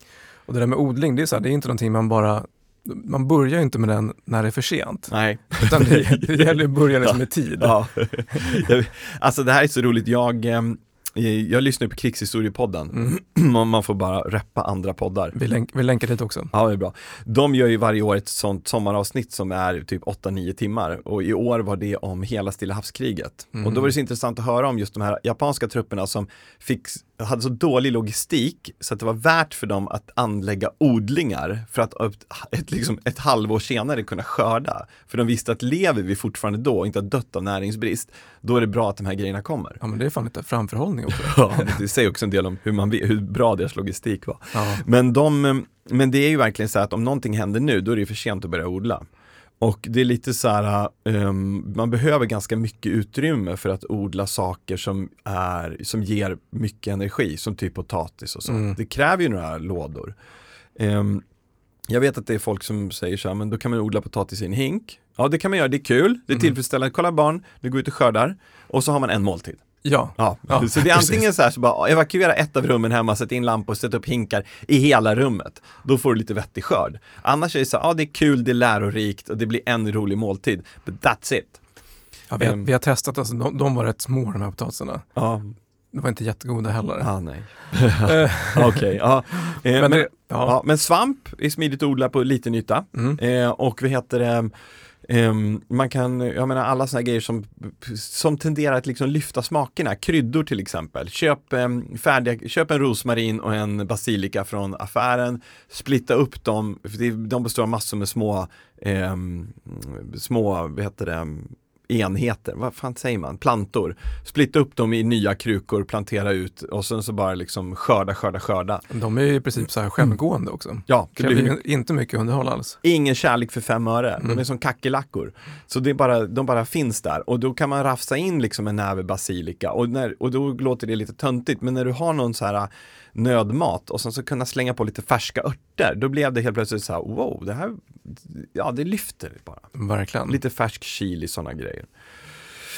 Och det där med odling, det är, så här, det är inte någonting man bara man börjar ju inte med den när det är för sent. Nej. Utan det, det gäller att börja liksom i tid. Ja. Alltså det här är så roligt, jag, ehm, jag lyssnar på Krigshistoriepodden, och man får bara reppa andra poddar. Vi, länk, vi länkar dit också. Ja, det är bra. De gör ju varje år ett sånt sommaravsnitt som är typ 8-9 timmar och i år var det om hela Stilla havskriget. Mm. Och då var det så intressant att höra om just de här japanska trupperna som fick, hade så dålig logistik så att det var värt för dem att anlägga odlingar för att ett, ett, liksom, ett halvår senare kunna skörda. För de visste att lever vi fortfarande då och inte har dött av näringsbrist, då är det bra att de här grejerna kommer. Ja men det är fan lite framförhållning också. Ja, det säger också en del om hur, man, hur bra deras logistik var. Ja. Men, de, men det är ju verkligen så att om någonting händer nu, då är det för sent att börja odla. Och det är lite så här, ehm, man behöver ganska mycket utrymme för att odla saker som, är, som ger mycket energi, som typ potatis och så. Mm. Det kräver ju några lådor. Ehm, jag vet att det är folk som säger så här, men då kan man odla potatis i en hink. Ja, det kan man göra, det är kul, det är Mhm. tillfredsställande. Kolla barn, du går ut och skördar och så har man en måltid. Ja. Ja, Ja, så det är antingen så här, så bara evakuera ett av rummen hemma, sätta in lampor, sätta upp hinkar i hela rummet. Då får du lite vettig skörd. Annars är det så här, ja det är kul, det är lärorikt och det blir en rolig måltid. But that's it. Ja, vi, har, Ehm. vi har testat, alltså, de, de var rätt små de här potatisarna. Ja, De var inte jättegoda heller. ah, nej. Eh, Okej, ja. Eh, men, men, ja. men svamp är smidigt att odla på liten yta. Mm. Eh, och vad heter Um, man kan, jag menar alla sådana grejer som, som tenderar att liksom lyfta smakerna, kryddor till exempel. Köp, um, färdiga, köp en rosmarin och en basilika från affären, splitta upp dem, för de består av massor med små, um, små, vad heter det, enheter, vad fan säger man, plantor. Splitta upp dem i nya krukor, plantera ut och sen så bara liksom skörda, skörda, skörda. De är ju i princip så här självgående också. Ja, det blir inte mycket underhåll alls. Ingen kärlek för fem öre, mm. de är som kackerlackor. Så det bara, de bara finns där och då kan man rafsa in liksom en näve basilika och, när, och då låter det lite töntigt men när du har någon så här nödmat och sen så kunna slänga på lite färska örter. Då blev det helt plötsligt så här, wow, det här, ja det lyfter bara. Verkligen. Lite färsk chili, sådana grejer.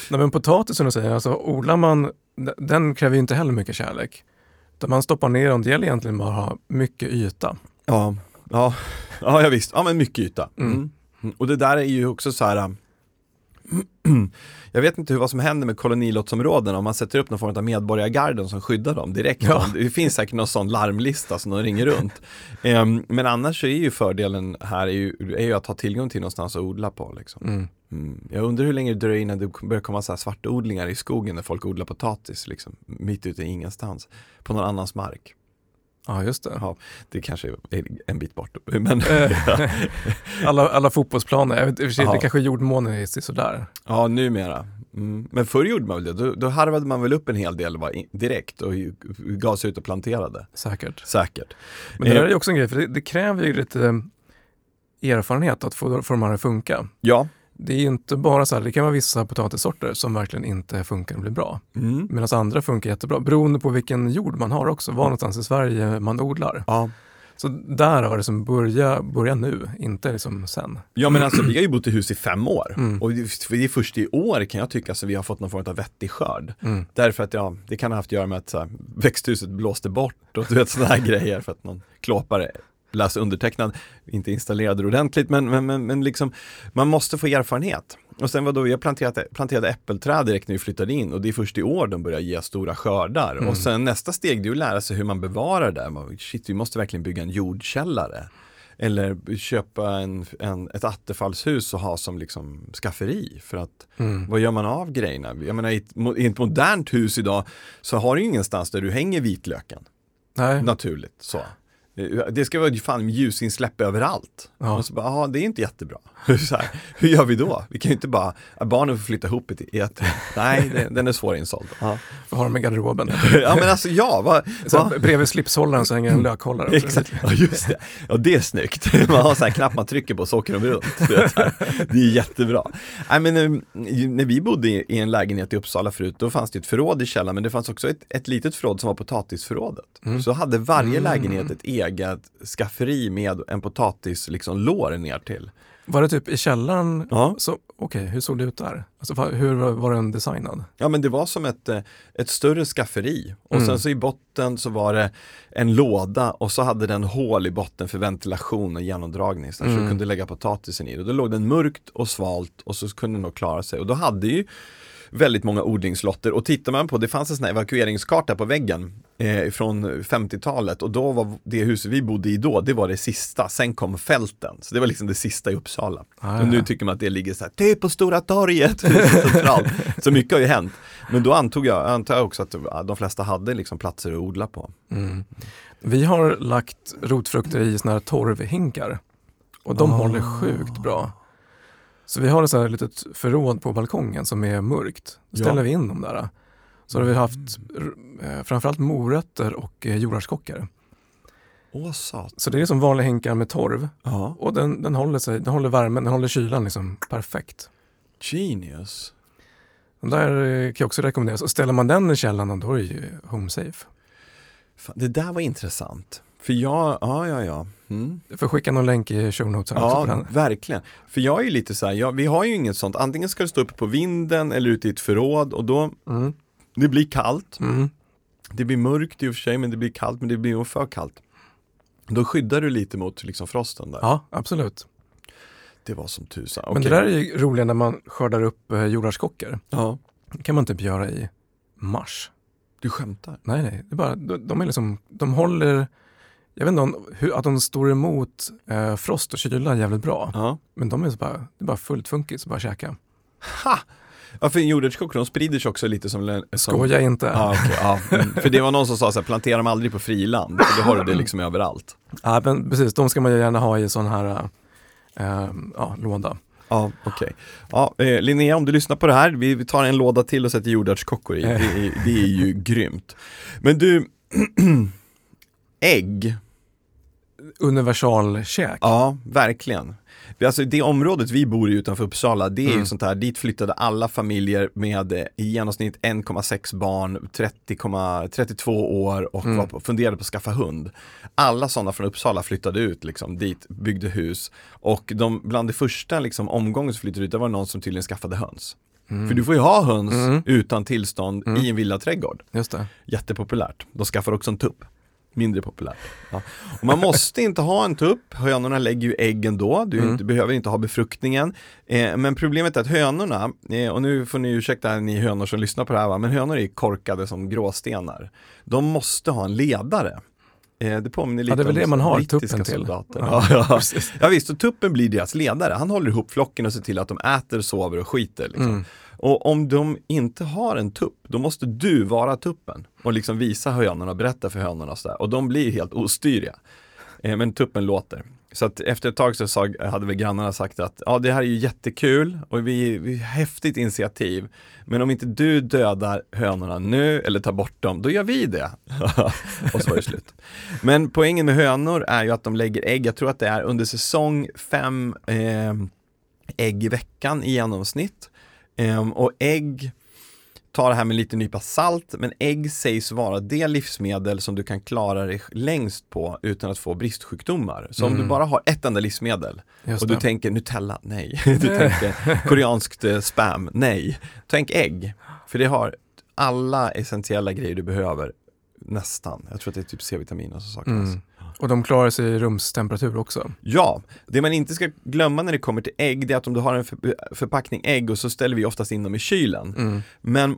Nej, men potatis som du säger, alltså odlar man, den kräver ju inte heller mycket kärlek. Utan man stoppar ner dem, det gäller egentligen bara att ha mycket yta. Ja, ja, ja, ja visst, ja men mycket yta. Mm. Mm. Och det där är ju också så här jag vet inte vad som händer med kolonilottsområdena om man sätter upp någon form av medborgargarden som skyddar dem direkt. Ja. Det finns säkert någon sån larmlista som de ringer runt. um, men annars så är ju fördelen här är ju, är ju, att ha tillgång till någonstans att odla på. Liksom. Mm. Mm. Jag undrar hur länge det dröjer innan det börjar komma så här svartodlingar i skogen när folk odlar potatis liksom, mitt ute i ingenstans på någon annans mark. Ja, just det. Ja, det kanske är en bit bort. Men, alla, alla fotbollsplaner, jag vet, i och för sig, ja. det kanske jordmånen är sådär. Ja, numera. Mm. Men förr gjorde man väl det, då, då harvade man väl upp en hel del va, direkt och gav sig ut och planterade. Säkert. Säkert. Men det där är ju också en grej, för det, det kräver ju lite eh, erfarenhet att få, få de här att funka. Ja det är inte bara så här, det kan vara vissa potatissorter som verkligen inte funkar och blir bra. Mm. Medan andra funkar jättebra, beroende på vilken jord man har också, var någonstans i Sverige man odlar. Ja. Så där har det som börja, börja nu, inte liksom sen. Ja men alltså vi har ju bott i hus i fem år mm. och det är först i år kan jag tycka så vi har fått någon form av vettig skörd. Mm. Därför att ja, det kan ha haft att göra med att så här, växthuset blåste bort och du vet sådana här grejer för att någon klåpare läs undertecknad, inte installerade ordentligt, men, men, men, men liksom, man måste få erfarenhet. Och sen var då, jag planterade, planterade äppelträd direkt när vi flyttade in och det är först i år de börjar ge stora skördar. Mm. Och sen nästa steg det är att lära sig hur man bevarar det. Shit, vi måste verkligen bygga en jordkällare. Eller köpa en, en, ett attefallshus och ha som liksom skafferi. För att mm. vad gör man av grejerna? Jag menar i ett, i ett modernt hus idag så har du ingenstans där du hänger vitlöken. Nej. Naturligt så. Eh, det ska vara fan ljusinsläpp överallt. Ja. Och så bara, aha, det är inte jättebra. så här, hur gör vi då? Vi kan ju inte bara, barnen får flytta ihop i ett Nej, det, den är svårinsåld. Ja. Har de i garderoben? ja men alltså ja. Va, va? Bredvid slipshållaren så hänger en mm. lökhållare. Exakt, ja just det. Ja det är snyggt. Man har så här knapp man trycker på så åker de runt. Det är jättebra. Nej men eh, när vi bodde i en lägenhet i Uppsala förut, då fanns det ett förråd i källaren, men det fanns också ett, ett litet förråd som var potatisförrådet. Mm. Så hade varje mm. lägenhet ett eget skafferi med en potatis liksom lår ner till. Var det typ i källaren? Ja. Okej, okay, hur såg det ut där? Alltså, hur var den designad? Ja men det var som ett, eh, ett större skafferi och mm. sen så i botten så var det en låda och så hade den hål i botten för ventilation och genomdragning så mm. du kunde lägga potatisen i. Och då låg den mörkt och svalt och så kunde den nog klara sig och då hade ju väldigt många odlingslotter och tittar man på, det fanns en sån här evakueringskarta på väggen eh, från 50-talet och då var det huset vi bodde i då, det var det sista, sen kom fälten. Så det var liksom det sista i Uppsala. Ah, och nu tycker man att det ligger så här, är på Stora torget, så mycket har ju hänt. Men då antog jag, antar jag också att de flesta hade liksom platser att odla på. Mm. Vi har lagt rotfrukter i såna här torvhinkar och de oh. håller sjukt bra. Så vi har ett litet förråd på balkongen som är mörkt. Då ställer ja. vi in dem där. Så har vi haft eh, framförallt morötter och eh, jordärtskockor. Åh, så det är som vanliga hinkar med torv. Ja. Och den, den, håller sig, den håller värmen, den håller kylan liksom perfekt. Genius. Den där eh, kan jag också rekommenderas. Och ställer man den i källaren då är det ju home safe. Fan, det där var intressant. För jag, ja ja ja. Mm. Du får skicka någon länk i show notes. Ja, verkligen. För jag är ju lite så här, jag, vi har ju inget sånt, antingen ska det stå uppe på vinden eller ute i ett förråd och då, mm. Det blir kallt. Mm. Det blir mörkt i och för sig, men det blir kallt, men det blir nog för kallt. Då skyddar du lite mot liksom frosten där. Ja, absolut. Det var som tusan. Okay. Men det där är ju roligt när man skördar upp eh, jordärtskockor. Ja. Det kan man typ göra i mars. Du skämtar? Nej, nej. Det är bara, de, de, är liksom, de håller Jag vet inte om, hur, att de står emot eh, frost och kyla jävligt bra. Ja. Men de är så bara, det är bara fullt funkis bara käka. Ha! Ja, för jordärtskockor, de sprider sig också lite som... som Skoja inte. Ja, okej, ja. För det var någon som sa så här, plantera dem aldrig på friland, för då har du det liksom överallt. Ja, men precis, de ska man ju gärna ha i sån här eh, ja, låda. Ja, okej. Ja, eh, Linnea, om du lyssnar på det här, vi, vi tar en låda till och sätter jordärtskockor i. Det är, det är ju grymt. Men du, ägg, Universalkäk. ja, verkligen. Det- Alltså det området vi bor i utanför Uppsala, det är ju Mm. sånt här, dit flyttade alla familjer med eh, i genomsnitt 1,6 barn, 30, 32 år och Mm. på, funderade på att skaffa hund. Alla sådana från Uppsala flyttade ut liksom, dit, byggde hus och de, bland det första liksom, omgången som flyttade ut, det var någon som tydligen skaffade höns. Mm. För du får ju ha höns Mm. utan tillstånd Mm. i en villaträdgård. Just det. Jättepopulärt. De skaffar också en tupp. Mindre populärt. Ja. Och man måste inte ha en tupp, hönorna lägger ju ägg ändå, du Mm. inte, behöver inte ha befruktningen. Eh, men problemet är att hönorna, eh, och nu får ni ursäkta ni hönor som lyssnar på det här va, men hönor är korkade som gråstenar. De måste ha en ledare. Eh, det påminner lite det är väl det man har tuppen till. soldater. Ja, Ja, ja. ja visst, och tuppen blir deras ledare. Han håller ihop flocken och ser till att de äter, sover och skiter. Liksom. Mm. Och om de inte har en tupp, då måste du vara tuppen och liksom visa hönorna berätta för hönorna och sådär. Och de blir helt ostyriga. Eh, men tuppen låter. Så att efter ett tag så sa, hade väl grannarna sagt att ja det här är ju jättekul och vi, vi häftigt initiativ. Men om inte du dödar hönorna nu eller tar bort dem, då gör vi det. och så var det slut. Men poängen med hönor är ju att de lägger ägg, jag tror att det är under säsong fem eh, ägg i veckan i genomsnitt. Ehm, och ägg, ta det här med en liten nypa salt, men ägg sägs vara det livsmedel som du kan klara dig längst på utan att få bristsjukdomar. Så om Mm. du bara har ett enda livsmedel Just och du det. tänker Nutella, nej. Du tänker koreanskt eh, spam, nej. Tänk ägg, för det har alla essentiella grejer du behöver, nästan. Jag tror att det är typ C-vitamin och så saknas. Mm. Och de klarar sig i rumstemperatur också. Ja, det man inte ska glömma när det kommer till ägg, det är att om du har en för, förpackning ägg och så ställer vi oftast in dem i kylen. Mm. Men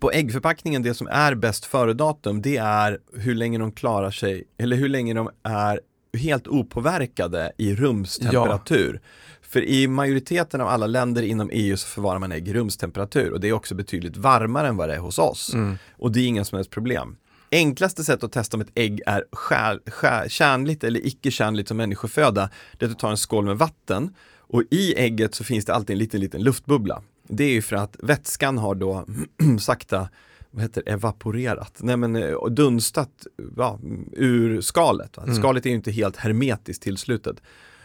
på äggförpackningen, det som är bäst före datum, det är hur länge de klarar sig, eller hur länge de är helt opåverkade i rumstemperatur. För i majoriteten av alla länder inom EU så förvarar man ägg i rumstemperatur och det är också betydligt varmare än vad det är hos oss. Mm. Och det är inga som helst problem. Enklaste sätt att testa om ett ägg är skär, skär, kärnligt eller icke kärnligt som människoföda, det är att du tar en skål med vatten och i ägget så finns det alltid en liten, liten luftbubbla. Det är ju för att vätskan har då sakta vad heter evaporerat, nej men eh, dunstat ja, ur skalet. Mm. Skalet är ju inte helt hermetiskt tillslutet.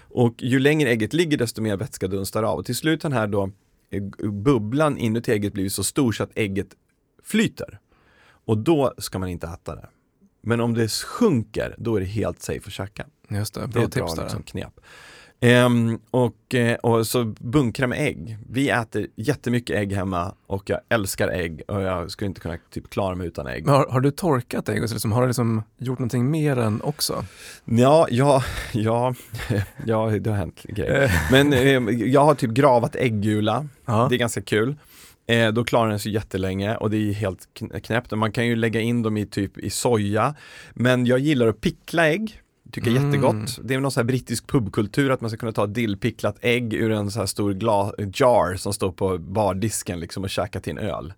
Och ju längre ägget ligger desto mer vätska dunstar av och till slut den här då eh, bubblan inuti ägget blir så stor så att ägget flyter. Och då ska man inte äta det. Men om det sjunker, då är det helt safe att käka. Just det, Det är bra ett bra tips där. liksom, knep. Ehm, och, eh, och så bunkra med ägg. Vi äter jättemycket ägg hemma och jag älskar ägg och jag skulle inte kunna typ klara mig utan ägg. Men har, har du torkat ägg? och så Liksom, har du liksom gjort någonting mer än också? Ja, ja, ja, ja, det har hänt grejer. Men eh, jag har typ gravat äggula, Ja. det är ganska kul. Eh, då klarar den sig jättelänge och det är helt kn- knäppt. Och Man kan ju lägga in dem i typ i soja. Men jag gillar att pickla ägg. Tycker Mm. jättegott. Det är någon sån här brittisk pubkultur att man ska kunna ta dillpicklat ägg ur en så här stor jar som står på bardisken liksom och käka till en öl.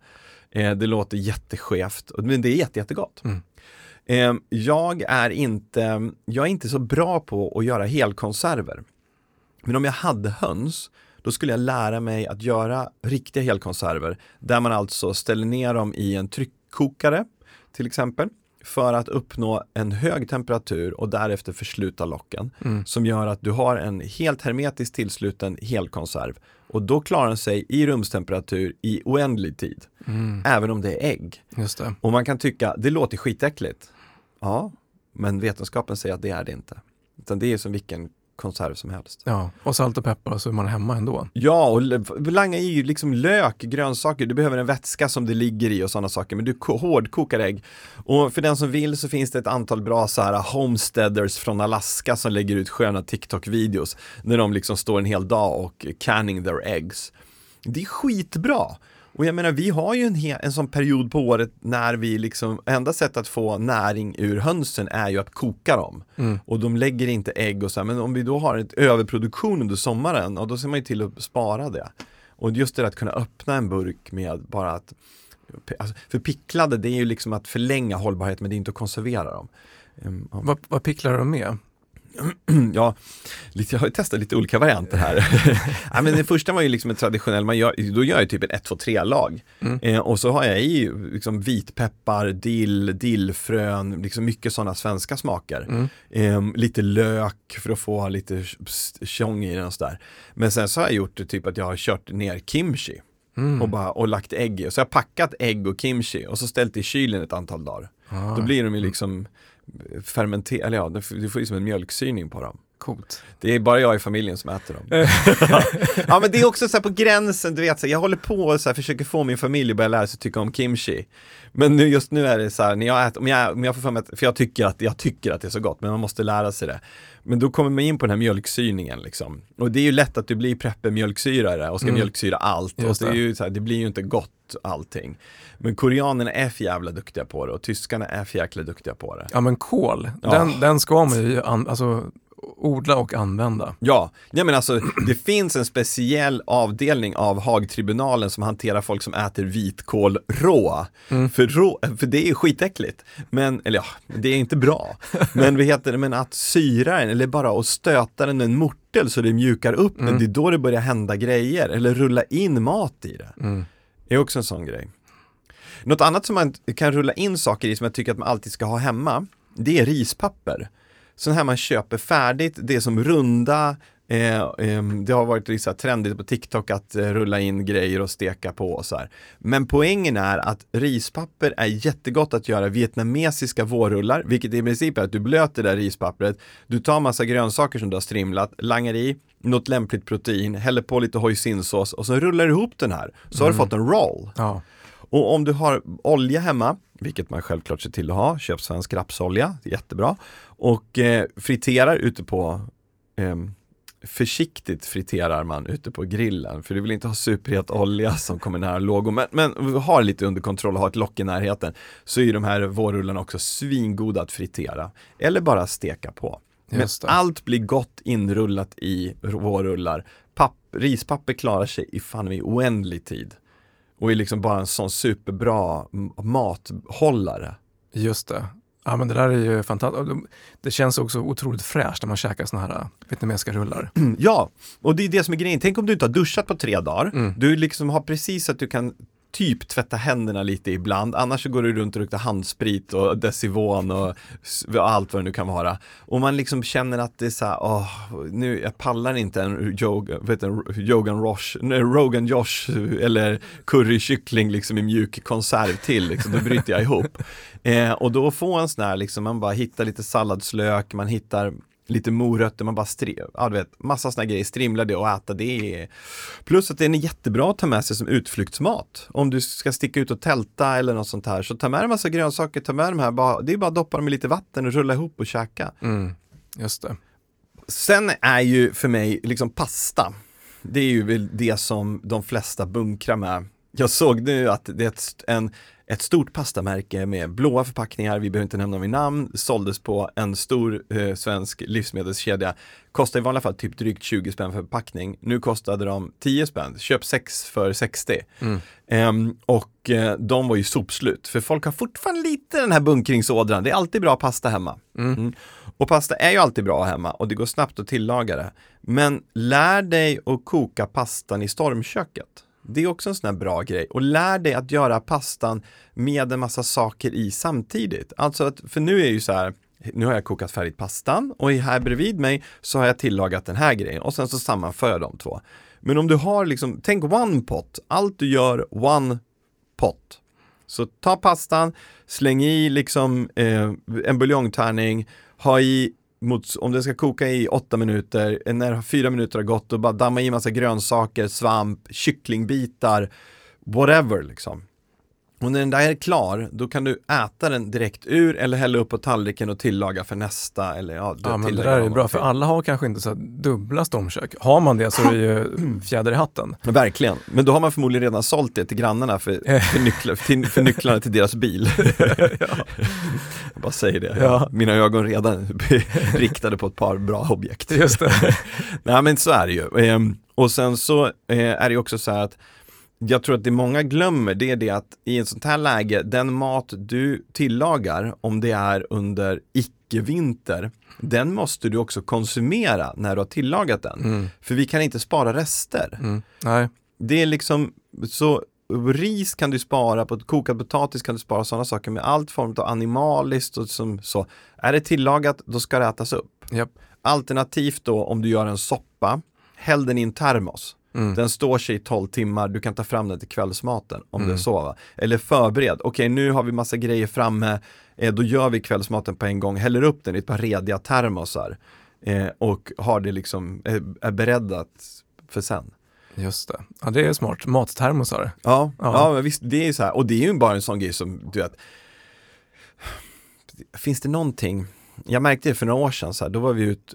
Eh, det låter jätteskevt, men det är jätte, jättegott. Mm. Eh, jag är inte, jag är inte så bra på att göra helkonserver. Men om jag hade höns, då skulle jag lära mig att göra riktiga helkonserver. Där man alltså ställer ner dem i en tryckkokare till exempel. För att uppnå en hög temperatur och därefter försluta locken. Mm. Som gör att du har en helt hermetiskt tillsluten helkonserv. Och då klarar den sig i rumstemperatur i oändlig tid. Mm. Även om det är ägg. Det. Och man kan tycka, det låter skitäckligt. Ja, men vetenskapen säger att det är det inte. Utan det är som vilken konserv som helst. Ja, och salt och peppar så är man hemma ändå. Ja, och langa i ju liksom lök, grönsaker, du behöver en vätska som det ligger i och sådana saker, men du ko- hårdkokar ägg. Och för den som vill så finns det ett antal bra så här homesteaders från Alaska som lägger ut sköna TikTok-videos när de liksom står en hel dag och canning their eggs. Det är skitbra. Och jag menar, vi har ju en, en sån period på året när vi liksom, enda sättet att få näring ur hönsen är ju att koka dem. Mm. Och de lägger inte ägg och så här, men om vi då har ett överproduktion under sommaren, och då ser man ju till att spara det. Och just det att kunna öppna en burk med bara att Alltså, för picklade det är ju liksom att förlänga hållbarhet men det är inte att konservera dem. Ja. Vad, vad picklar de med? Ja, jag har ju testat lite olika varianter här. ja, men den första var ju liksom en traditionell, man gör, då gör jag typ en 1, 2, 3 lag. Mm. Eh, och så har jag i liksom vitpeppar, dill, dillfrön, liksom mycket sådana svenska smaker. Mm. Eh, lite lök för att få lite tjong i den och sådär. Men sen så har jag gjort det typ att jag har kört ner kimchi Mm. och, bara, och lagt ägg i. Så har jag packat ägg och kimchi och så ställt i kylen ett antal dagar. Ah, Då blir de ju liksom fermenterade, eller ja, du får ju som liksom en mjölksyrning på dem. Coolt. Det är bara jag i familjen som äter dem. ja men det är också så här på gränsen, du vet, så här, jag håller på och så här, försöker få min familj att börja lära sig tycka om kimchi. Men nu, just nu är det så här, när jag äter, om jag, om jag får för mig att, för jag tycker, att, jag tycker att det är så gott, men man måste lära sig det. Men då kommer man in på den här mjölksyrningen liksom. Och det är ju lätt att du blir preppe mjölksyrare och ska Mm. mjölksyra allt. Och Just det, är det. ju så här, det blir ju inte gott allting. Men koreanerna är för jävla duktiga på det och tyskarna är för jäkla duktiga på det. Ja men kol, Ja. den, den ska man ju an, alltså, odla och använda. Ja, ja men alltså det finns en speciell avdelning av Haagtribunalen som hanterar folk som äter vitkål rå. Mm. För, rå för det är skitäckligt. Men, eller ja, det är inte bra. Men vad heter det, men att syra den eller bara att stöta den med en mortel så det mjukar upp den, Mm. det är då det börjar hända grejer. Eller rulla in mat i det. Mm. är också en sån grej. Något annat som man kan rulla in saker i som jag tycker att man alltid ska ha hemma, det är rispapper. Sån här man köper färdigt, det är som runda, eh, ehm, det har varit här trendigt på TikTok att eh, rulla in grejer och steka på och så här. Men poängen är att rispapper är jättegott att göra vietnamesiska vårrullar, vilket i princip är att du blöter det där rispappret, du tar massa grönsaker som du har strimlat, langar i, något lämpligt protein, häller på lite hoisinsås och så rullar du ihop den här. Så har du Mm. fått en roll. Ja. Och om du har olja hemma, vilket man självklart ser till att ha, köp svensk rapsolja, jättebra. Och eh, friterar ute på, ehm, försiktigt friterar man ute på grillen, för du vill inte ha superhet olja som kommer nära lågor. Men, men har lite under kontroll och har ett lock i närheten, så är de här vårrullarna också svingoda att fritera. Eller bara steka på. Men allt blir gott inrullat i vårrullar. Papp, rispapper klarar sig i fan i oändlig tid. Och är liksom bara en sån superbra mathållare. Just det. Ja men det där är ju fantastiskt. Det känns också otroligt fräscht när man käkar såna här äh, vietnamesiska rullar. Ja, och det är det som är grejen. Tänk om du inte har duschat på tre dagar. Mm. Du liksom har precis att du kan typ tvätta händerna lite ibland. Annars så går du runt och luktar handsprit och Desivon och och allt vad det nu kan vara. Och man liksom känner att det är så här, åh, nu, jag pallar inte en Jogan, vet du, Rosh, nej, Rogan Josh eller currykyckling liksom i mjuk konserv till, liksom, då bryter jag ihop. Eh, och då få en sån här, liksom, man bara hittar lite salladslök, man hittar lite morötter, man bara stri- ja, du vet, massa såna grejer, strimla det och äta det. Plus att den är jättebra att ta med sig som utflyktsmat. Om du ska sticka ut och tälta eller något sånt här, så ta med en massa grönsaker, ta med de här, bara, det är bara att doppa dem i lite vatten och rulla ihop och käka. Mm. Just det. Sen är ju för mig liksom pasta, det är ju väl det som de flesta bunkrar med. Jag såg nu att det är en, ett stort pastamärke med blåa förpackningar, vi behöver inte nämna vid namn, såldes på en stor eh, svensk livsmedelskedja. Kostar i vanliga fall typ drygt 20 spänn för förpackning. Nu kostade de 10 spänn, köp 6 för 60. Mm. Ehm, och eh, de var ju sopslut, för folk har fortfarande lite den här bunkringsådran. Det är alltid bra pasta hemma. Mm. Mm. Och pasta är ju alltid bra hemma och det går snabbt att tillaga det. Men lär dig att koka pastan i stormköket. Det är också en sån här bra grej. Och lär dig att göra pastan med en massa saker i samtidigt. Alltså att, för nu är ju så här, nu har jag kokat färdigt pastan och här bredvid mig så har jag tillagat den här grejen och sen så sammanför jag de två. Men om du har liksom, tänk one pot, allt du gör one pot. Så ta pastan, släng i liksom eh, en buljongtärning, ha i mot, om det ska koka i åtta minuter, när fyra minuter har gått, och bara damma i massa grönsaker, svamp, kycklingbitar, whatever liksom. Och när den där är klar, då kan du äta den direkt ur eller hälla upp på tallriken och tillaga för nästa eller ja, Ja, men det där är bra, för alla har kanske inte så dubbla stormkök. Har man det så är det ju fjäder i hatten. Verkligen, men då har man förmodligen redan sålt det till grannarna för, för, nycklar, till, för nycklarna till deras bil. Jag bara säger det, Ja. mina ögon redan riktade på ett par bra objekt. Just det. Nej men så är det ju. Ehm, och sen så eh, är det också så här att jag tror att det många glömmer det är det att i ett sånt här läge, den mat du tillagar, om det är under icke-vinter, den måste du också konsumera när du har tillagat den. Mm. För vi kan inte spara rester. Mm. Nej, Det är liksom, så ris kan du spara, på kokad potatis kan du spara sådana saker, med allt form av animaliskt och som så. Är det tillagat, då ska det ätas upp. japp. Alternativt då om du gör en soppa, häll den i en termos. Mm. Den står sig i 12 timmar, du kan ta fram den till kvällsmaten om Mm. det är så. Va? Eller förbered, okej nu har vi massa grejer framme, eh, då gör vi kvällsmaten på en gång, häller upp den i ett par rediga termosar eh, och har det liksom, eh, är beredda att, för sen. Just det. Ja, det är smart. Mattermosar. Ja, Ja. ja. men visst, det är ju så här, och det är ju bara en sån grej som, du vet, finns det någonting, jag märkte det för några år sedan, så här, då var vi ut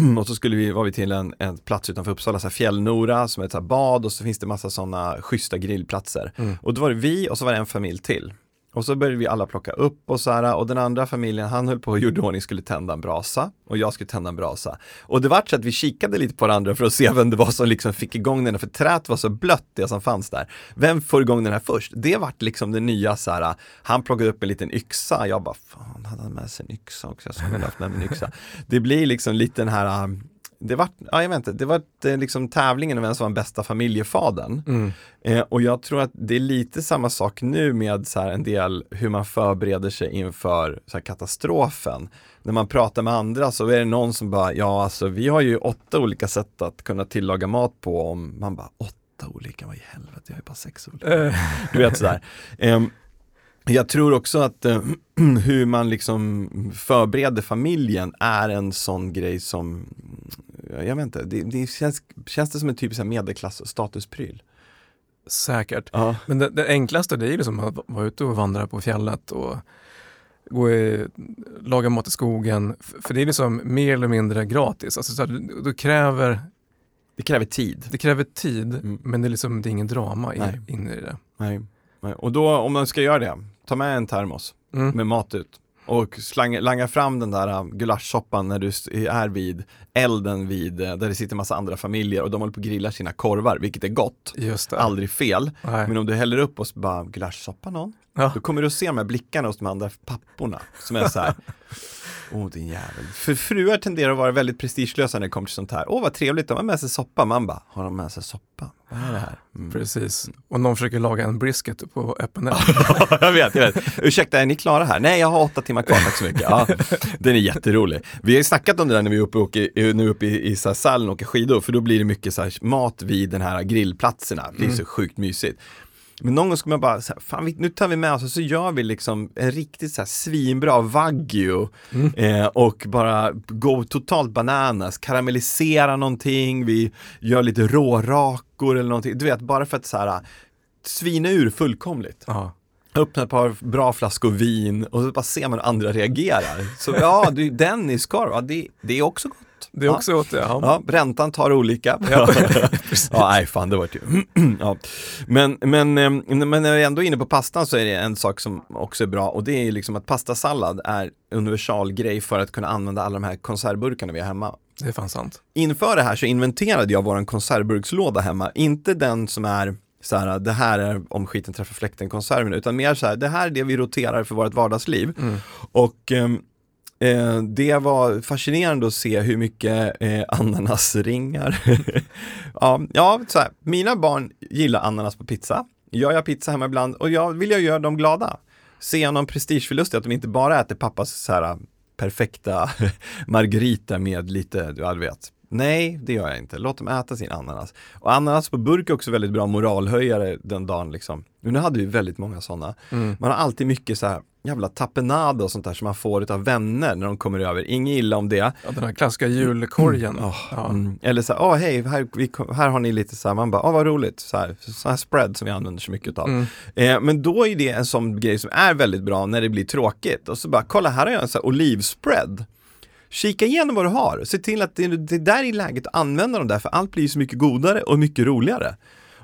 och så skulle vi, var vi till en, en plats utanför Uppsala, så här, Fjällnora som är ett så bad och så finns det massa sådana schyssta grillplatser. Mm. Och då var det vi och så var det en familj till. Och så började vi alla plocka upp och så här, och den andra familjen, han höll på och gjorde ordning, skulle tända en brasa och jag skulle tända en brasa. Och det var så att vi kikade lite på varandra för att se vem det var som liksom fick igång den, för trät var så blött det som fanns där. Vem får igång den här först? Det vart liksom det nya så här, han plockade upp en liten yxa, jag bara, fan hade han med sig en yxa också? Jag skulle ha haft med mig en yxa. Det blir liksom lite den här, det var, ja jag vet inte, det var eh, liksom tävlingen om vem som var bästa familjefadern. Mm. Eh, och jag tror att det är lite samma sak nu med så här en del hur man förbereder sig inför så här katastrofen. När man pratar med andra så är det någon som bara, ja alltså vi har ju åtta olika sätt att kunna tillaga mat på om man bara, åtta olika, vad i helvete, jag har ju bara sex olika. Eh, Du vet sådär. Ehm, jag tror också att eh, hur man liksom förbereder familjen är en sån grej som, jag vet inte, det, det känns, känns det som en typisk så här medelklass statuspryl. säkert. Ja. Men det, det enklaste det är ju liksom att vara ute och vandra på fjället och gå i, laga mat i skogen. För det är liksom mer eller mindre gratis. Alltså, så här, du, du kräver, Det kräver tid. det kräver tid Mm. men det är, liksom, det är ingen drama in, inne i det. Nej. Nej. Och då om man ska göra det, ta med en termos Mm. med mat ut och slang, langa fram den där uh, gulaschsoppan när du är vid elden vid, uh, där det sitter massa andra familjer och de håller på att grilla sina korvar, vilket är gott, aldrig fel. Nej. Men om du häller upp och så bara, gulaschsoppa någon? Ja. Då kommer du att se de här blickarna hos de andra papporna som är så här. Åh din jävel. För fruar tenderar att vara väldigt prestigelösa när det kommer till sånt här. Åh vad trevligt, de har med sig soppa. Man bara, har de med sig soppa? Vad är det här? Mm. Precis. Och någon försöker laga en brisket på öppen eld. jag vet, jag vet. Ursäkta, är ni klara här? Nej, jag har åtta timmar kvar, tack så mycket. Ja, den är jätterolig. Vi har ju snackat om det där när vi är uppe, och åker, nu uppe i, i så här Sälen och åker skidor, för då blir det mycket så här mat vid den här grillplatserna. Det är så sjukt mysigt. Men någon gång ska man bara, så här, fan nu tar vi med oss och så gör vi liksom en riktigt så här svinbra wagyu eh, och bara gå totalt bananas, karamellisera någonting, vi gör lite rårakor eller någonting, du vet bara för att så här svina ur fullkomligt. Ja. Öppna ett par bra flaskor vin och så bara ser man hur andra reagerar. Så ja, du, Dennis korv, ja, det, det är också gott. Det är också åt det. Ja. Ja, räntan tar olika. Ja. ja, nej fan det var ju. ja. Men, men, eh, men när vi ändå är inne på pastan så är det en sak som också är bra och det är liksom att pastasallad är universal grej för att kunna använda alla de här konservburkarna vi har hemma. Det är fan sant. Inför det här så inventerade jag våran konservburkslåda hemma, inte den som är så här, det här är om skiten träffar fläkten konserven, utan mer så här, det här är det vi roterar för vårt vardagsliv. Mm. Och ehm, eh, det var fascinerande att se hur mycket eh, ananasringar, ja, ja så här, mina barn gillar ananas på pizza, jag gör pizza hemma ibland och jag vill jag göra dem glada. Ser jag någon prestigeförlust i att de inte bara äter pappas så här perfekta margarita med lite, du vet. Nej, det gör jag inte. Låt dem äta sin ananas. Och ananas på burk är också väldigt bra moralhöjare den dagen liksom. Nu hade vi väldigt många sådana. Mm. Man har alltid mycket så här jävla tapenade och sånt där som man får av vänner när de kommer över. Inget illa om det. Ja, den här klassiska julkorgen. Oh, ja. mm. Eller så här, åh hej, här, vi, här har ni lite så här, man bara, åh vad roligt, så här, så här spread som vi använder så mycket av. Mm. Eh, men då är det en sån grej som är väldigt bra när det blir tråkigt. Och så bara, kolla här har jag en sån här olivspread. Kika igenom vad du har, se till att det, det där är läget att använda dem där, för allt blir så mycket godare och mycket roligare.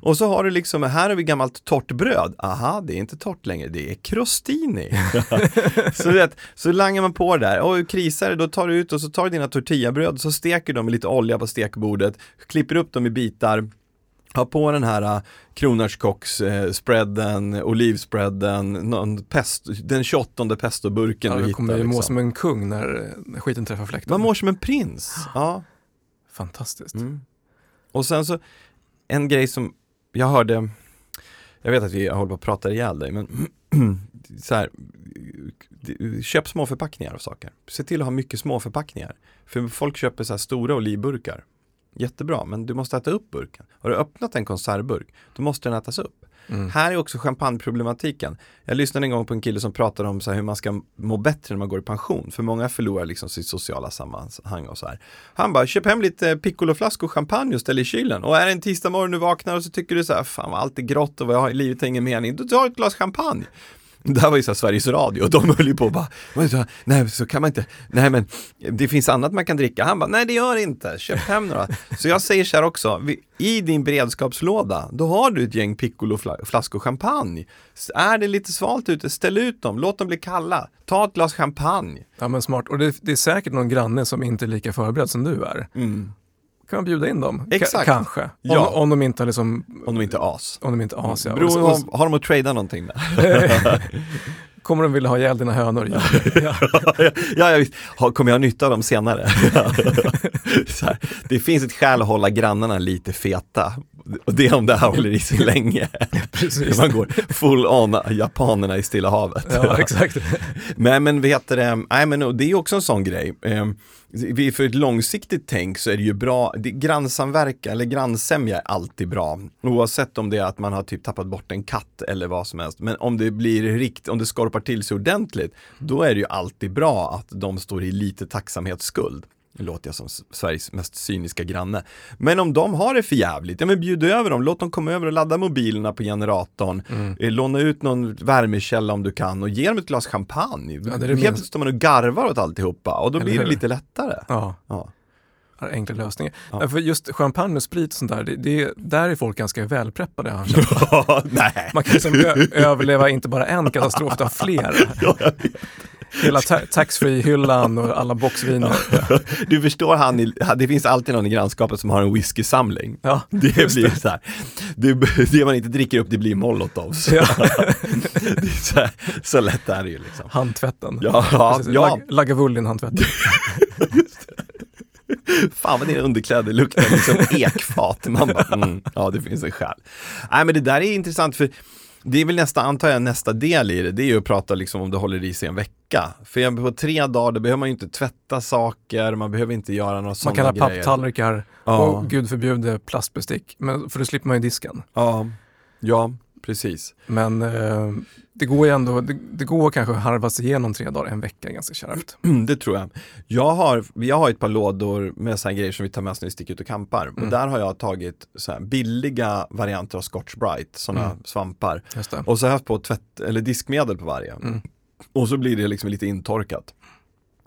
Och så har du liksom, här har vi gammalt torrt bröd. Aha, det är inte torrt längre, det är crostini. så, vet, så langar man på det där. Och krisar det, då tar du ut och så tar du dina tortillabröd, så steker du dem med lite olja på stekbordet, klipper upp dem i bitar, ha på den här uh, kronärtskocksspreaden, uh, olivspreaden, någon pest, den 28 pestoburken ja, du du hittar. kommer ju må liksom. som en kung när, när skiten träffar fläkten. Man mår som en prins. Ja. Fantastiskt. Mm. Och sen så, en grej som jag hörde, jag vet att vi håller på att prata ihjäl dig, men så här, köp små förpackningar av saker. Se till att ha mycket små förpackningar. För folk köper så här stora olivburkar. Jättebra, men du måste äta upp burken. Har du öppnat en konservburk, då måste den ätas upp. Mm. Här är också champagneproblematiken. Jag lyssnade en gång på en kille som pratade om så här hur man ska må bättre när man går i pension. För många förlorar liksom sitt sociala sammanhang och så här. Han bara, köp hem lite piccoloflaskor champagne och ställ i kylen. Och är det en tisdag morgon du vaknar och så tycker du så här, fan vad allt är grått och vad jag har i livet har ingen mening. Då tar du ett glas champagne. Det här var ju så Sveriges Radio och de höll ju på och bara, nej så kan man inte, nej men det finns annat man kan dricka. Han bara, nej det gör inte, köp hem några. Så jag säger så här också, i din beredskapslåda, då har du ett gäng Piccolo-flaskor champagne. Är det lite svalt ute, ställ ut dem, låt dem bli kalla, ta ett glas champagne. Ja men smart, och det, det är säkert någon granne som inte är lika förberedd som du är. Mm. Kan man bjuda in dem? Exakt. K kanske. Ja. Om, om de inte har liksom, Om de inte är as. om de inte har as, ja. Beror, Och- och- har, de att trada någonting där? Kommer de vilja ha ihjäl dina hönor? Ja. ja. ja, ja, visst. Kommer jag ha nytta av dem senare? det finns ett skäl att hålla grannarna lite feta. Och det är om det här håller i sig länge. Precis. Man går full on japanerna i Stilla havet. Ja, exakt. Men, men vet du det, nej men det är också en sån grej. För ett långsiktigt tänk så är det ju bra, det, grannsamverkan eller grannsämja är alltid bra. Oavsett om det är att man har typ tappat bort en katt eller vad som helst. Men om det blir rikt, om det skorpar till sig ordentligt, då är det ju alltid bra att de står i lite tacksamhetsskuld. Nu låter jag som Sveriges mest cyniska granne. Men om de har det för jävligt, ja men bjud över dem, låt dem komma över och ladda mobilerna på generatorn. Mm. Eh, Låna ut någon värmekälla om du kan och ge dem ett glas champagne. Ja, det är Helt det plötsligt minst- står man och garvar åt alltihopa och då Eller blir det lite lättare. Ja, Ja. enkla lösningar. Ja. Ja. För just champagne och sprit och sånt där, det, det, där är folk ganska välpreppade. har känt. Nej. Man kan liksom överleva inte bara en katastrof, utan flera. Ja. Hela ta- taxfree-hyllan och alla boxviner. Du förstår han, i- det finns alltid någon i grannskapet som har en whiskysamling. Ja, Det blir så här, det, det man inte dricker upp det blir molotovs. Ja. det så, här, så lätt är det ju liksom. Handtvätten. Ja, ja, Precis, ja. Lag, Lagavulin-handtvätten. Fan vad dina underkläder luktar liksom ekfat. Man bara, mm, ja det finns en skäl. Nej men det där är intressant för det är väl nästa, antar jag, nästa del i det. Det är ju att prata liksom om det håller i sig en vecka. För på tre dagar, då behöver man ju inte tvätta saker, man behöver inte göra några Man sådana kan ha grejer. papptallrikar Ja. och gud förbjude plastbestick. Men, för då slipper man ju disken. Ja, ja, precis. Men eh, det går ju ändå, det, det går kanske att harva sig igenom tre dagar, en vecka ganska kärvt. Det tror jag. Jag har, jag har ett par lådor med sådana grejer som vi tar med oss när vi sticker ut och campar. Och Mm. där har jag tagit så billiga varianter av Scotch Brite, sådana Mm. svampar. Och så har jag haft på tvätt, eller diskmedel på varje. Mm. Och så blir det liksom lite intorkat.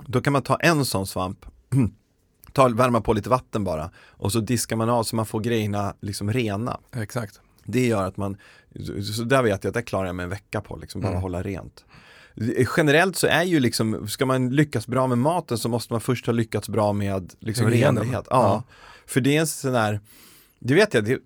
Då kan man ta en sån svamp, ta, värma på lite vatten bara och så diskar man av så man får grejerna liksom rena. Exakt. Det gör att man, så- där vet jag att det klarar jag mig en vecka på, liksom bara Mm. hålla rent. Generellt så är ju liksom, ska man lyckas bra med maten så måste man först ha lyckats bra med liksom renlighet. Ja. Ja. För det är en sån där, det vet jag, det,